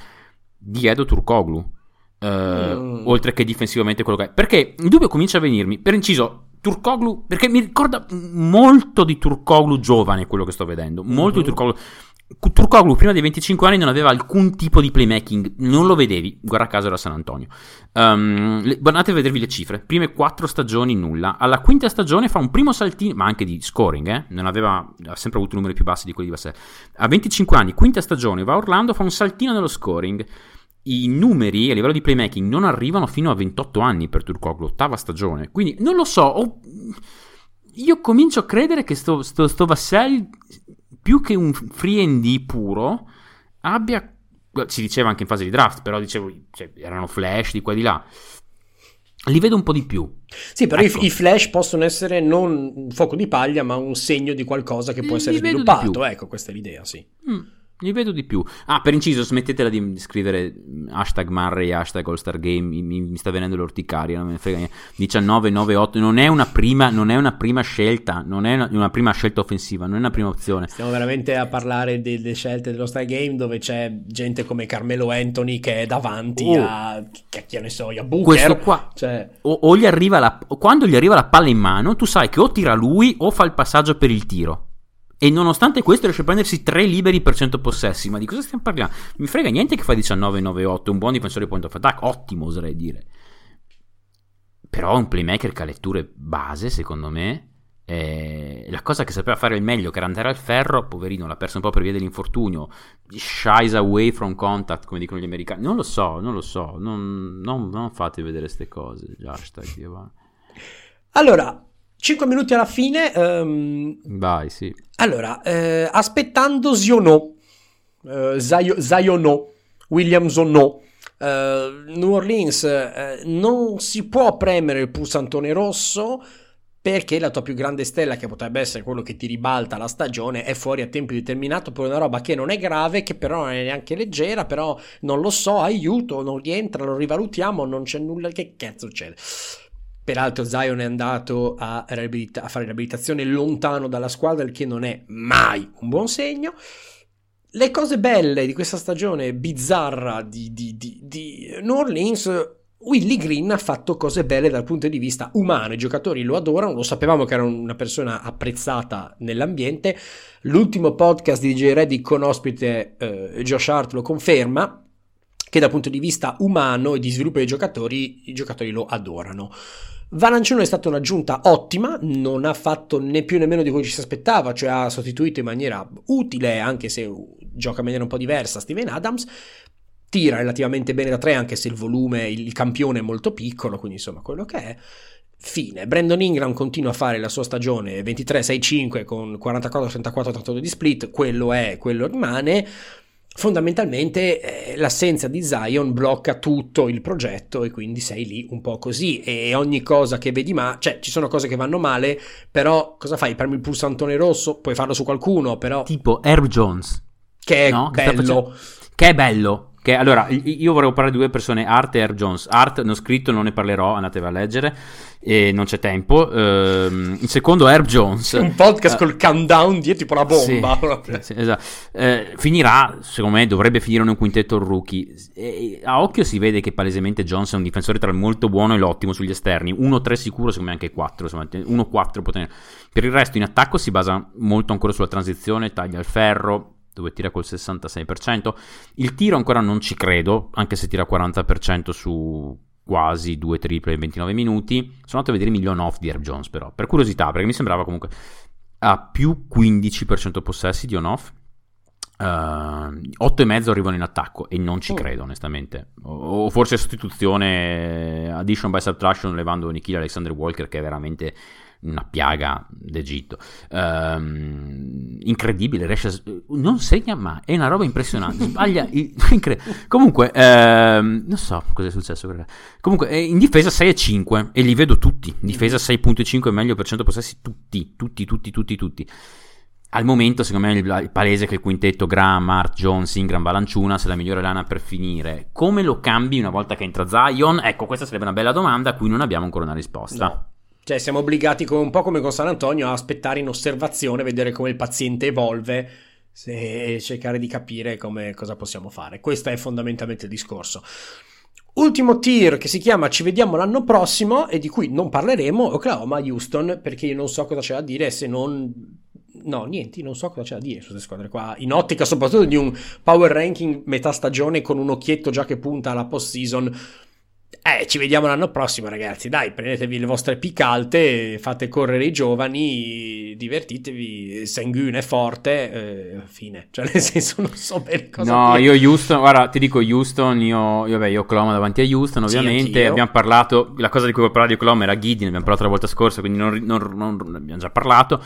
di Edo Turkoglu. Eh, Mm. Oltre che difensivamente quello che è. Perché il dubbio comincia a venirmi. Per inciso, Turkoglu, perché mi ricorda molto di Turkoglu giovane quello che sto vedendo. Molto di Mhm. Turkoglu. Turkoglu prima dei 25 anni non aveva alcun tipo di playmaking, non lo vedevi. Guarda caso era San Antonio. Um, le- andate a vedervi le cifre. Prime quattro stagioni, nulla. Alla quinta stagione fa un primo saltino, ma anche di scoring, eh? Non aveva, ha sempre avuto numeri più bassi di quelli di Vassell. A 25 anni, quinta stagione, va a Orlando, fa un saltino nello scoring. I numeri a livello di playmaking non arrivano fino a 28 anni per Turkoglu, ottava stagione. Quindi non lo so. ho- Io comincio a credere che sto, sto, sto Vassell, più che un free ND puro, abbia. Si diceva anche in fase di draft, però dicevo, cioè, erano flash di qua e di là. Li vedo un po' di più. Sì, però i- Ecco. i, flash possono essere non un fuoco di paglia, ma un segno di qualcosa che può Li essere sviluppato. Ecco, questa è l'idea, sì. Mm, li vedo di più. Ah, per inciso, smettetela di scrivere mm, hashtag Murray, hashtag All Star Game. Mi, mi- sta venendo l'orticaria. Non me ne frega niente. 19, 9, 8. Non è una prima, non è una prima scelta. Non è una, una prima scelta offensiva. Non è una prima opzione. Stiamo veramente a parlare delle scelte dello Star Game dove c'è gente come Carmelo Anthony che è davanti Oh. a, che, che ne so, a Booker. Questo qua. Cioè, O, o gli arriva la, quando gli arriva la palla in mano, tu sai che o tira lui o fa il passaggio per il tiro. E nonostante questo riesce a prendersi 3 liberi per 100 possessi. Ma di cosa stiamo parlando? Mi frega niente che fa 19-9-8, un buon difensore point of attack, ottimo oserei dire. Però un playmaker che ha letture base, secondo me. eh, la cosa che sapeva fare il meglio, che era andare al ferro, poverino, l'ha perso un po' per via dell'infortunio. Shies away from contact, come dicono gli americani. Non lo so, non lo so. Non, non- non fate vedere queste cose. Hashtag, allora, 5 minuti alla fine. ehm, Vai, sì. allora, eh, aspettando Ziono, eh, Ziono, Williamson no. Eh, New Orleans eh, non si può premere il pulsantone rosso perché la tua più grande stella, che potrebbe essere quello che ti ribalta la stagione, è fuori a tempo determinato per una roba che non è grave, che però non è neanche leggera, però non lo so, aiuto, non rientra, lo rivalutiamo, non c'è nulla, che cazzo succede? Peraltro Zion è andato a, riabilita- a fare riabilitazione lontano dalla squadra, il che non è mai un buon segno. Le cose belle di questa stagione bizzarra di, di, di, di New Orleans, Willy Green ha fatto cose belle dal punto di vista umano, i giocatori lo adorano, lo sapevamo che era una persona apprezzata nell'ambiente. L'ultimo podcast di DJ Reddy con ospite eh, Josh Hart lo conferma che dal punto di vista umano e di sviluppo dei giocatori, i giocatori lo adorano. Valanciuno è stata un'aggiunta ottima, non ha fatto né più né meno di quello che ci si aspettava, cioè ha sostituito in maniera utile, anche se gioca in maniera un po' diversa, Steven Adams. Tira relativamente bene da tre, anche se il volume, il campione è molto piccolo, quindi insomma quello che è. Fine. Brandon Ingram continua a fare la sua stagione 23-6-5 con 44-34 trattori di split, quello è, quello rimane fondamentalmente eh, l'assenza di Zion blocca tutto il progetto e quindi sei lì un po' così e ogni cosa che vedi ma cioè ci sono cose che vanno male però cosa fai premi il pulsantone rosso puoi farlo su qualcuno però Tipo Herb Jones. che è No, che bello facendo- Che è bello. Che, allora, io vorrei parlare di due persone, Art e Herb Jones. Art, non ho scritto, non ne parlerò, andatevi a leggere, e non c'è tempo. Ehm, il secondo, Herb Jones. un podcast Eh, col countdown dietro tipo la bomba Sì, sì, esatto. Eh, finirà, secondo me, dovrebbe finire in un quintetto rookie. E- a occhio si vede che palesemente Jones è un difensore tra il molto buono e l'ottimo sugli esterni. 1-3 sicuro, secondo me anche 4. 1-4 potrebbe... Per il resto in attacco si basa molto ancora sulla transizione, taglia il ferro, dove tira col 66%. Il tiro ancora non ci credo, anche se tira 40% su quasi due triple in 29 minuti. Sono andato a vedere i milion off di Herb Jones però, per curiosità, perché mi sembrava comunque ha più 15% possessi di on-off. Uh, 8,5 arrivano in attacco e non ci Oh. credo onestamente o, o forse sostituzione addition by subtraction levando Nikhil Alexander Walker che è veramente una piaga d'Egitto. Ehm, incredibile, riesce a, non segna mai, è una roba impressionante. Sbaglia, incre- comunque, ehm, non so cosa è successo. Comunque, in difesa 6 e 5 li vedo tutti. Difesa 6.5 meglio per 100 possessi, tutti, tutti, tutti, tutti, tutti. Al momento, secondo me, è palese che il quintetto Graham, Art, Jones, Ingram, Valanciuna sia la migliore lana per finire. Come lo cambi una volta che entra Zion? Ecco, questa sarebbe una bella domanda a cui non abbiamo ancora una risposta. No. Cioè, siamo obbligati, come, un po' come con San Antonio, a aspettare in osservazione, vedere come il paziente evolve e cercare di capire come, cosa possiamo fare. Questo è fondamentalmente il discorso. Ultimo tier che si chiama Ci vediamo l'anno prossimo e di cui non parleremo, Oklahoma Houston, perché io non so cosa c'è da dire se non no, niente, non so cosa c'è da dire su queste squadre qua. In ottica soprattutto di un power ranking metà stagione con un occhietto già che punta alla post season. Eh, ci vediamo l'anno prossimo, ragazzi. Dai, prendetevi le vostre pick alte, fate correre i giovani, divertitevi. Sanguine è forte, eh, fine. Cioè, nel senso, non so bene cosa No, dire. io Houston, guarda, ti dico Houston, io, io, beh, io Oklahoma davanti a Houston, ovviamente. Sì, abbiamo parlato, la cosa di cui volevo parlare di Oklahoma era Giddy, ne abbiamo parlato la volta scorsa, quindi non, non, non, non abbiamo già parlato.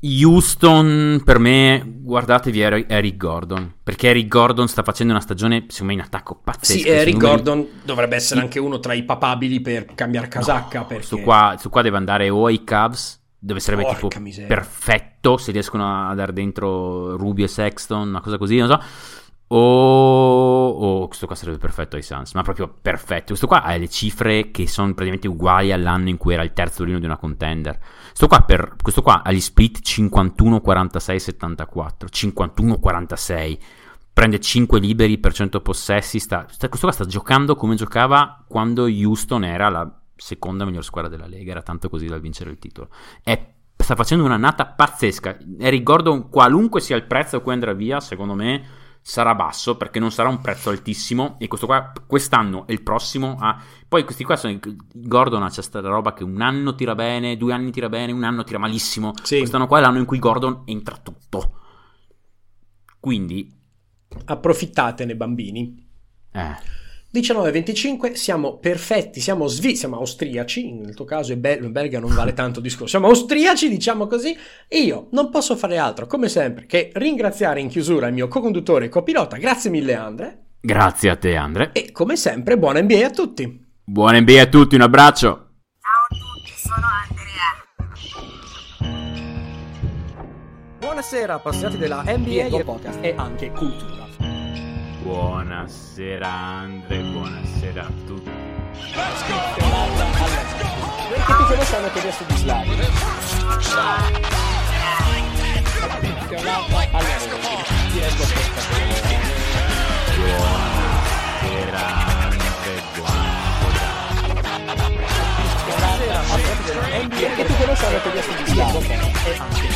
Houston, per me, guardatevi Eric Gordon. Perché Eric Gordon sta facendo una stagione, secondo me, in attacco pazzesco. Sì, Eric numeri... Gordon dovrebbe essere anche uno tra i papabili per cambiare casacca. No, perché... su, qua, su qua deve andare o ai Cavs, dove sarebbe Porca tipo miseria. perfetto se riescono a dare dentro Rubio e Sexton, una cosa così, non so. O, o questo qua sarebbe perfetto ai Suns, ma proprio perfetto. Questo qua ha le cifre che sono praticamente uguali all'anno in cui era il terzo rino di una contender. Questo qua, per, questo qua ha gli split 51-46-74, 51-46. Prende 5 liberi per 100 possessi. Sta, sta, questo qua sta giocando come giocava quando Houston era la seconda miglior squadra della Lega. Era tanto così da vincere il titolo. È, sta facendo un'annata pazzesca. Eric Gordon, qualunque sia il prezzo a cui andrà via, secondo me sarà basso perché non sarà un prezzo altissimo e questo qua quest'anno e il prossimo ha poi questi qua sono Gordon ha questa roba che un anno tira bene due anni tira bene un anno tira malissimo Sì. quest'anno qua è l'anno in cui Gordon entra tutto quindi Approfittatene, bambini. eh 19-25, siamo perfetti, siamo svi, siamo austriaci, nel tuo caso è bello, in Belga non vale tanto il discorso, siamo austriaci, diciamo così, e io non posso fare altro, come sempre, che ringraziare in chiusura il mio co-conduttore e copilota, grazie mille Andre, grazie a te Andre e come sempre buona NBA a tutti. buona NBA a tutti un abbraccio Ciao a tutti, sono Andrea. Buonasera appassionati della NBA tuo podcast. e anche cultura. Buonasera Andre buonasera a tutti Perché tutti voi stanno per su di Slavi. Allora, ti reggo questa. buonasera Andre buonasera Perché tutti voi stanno per su di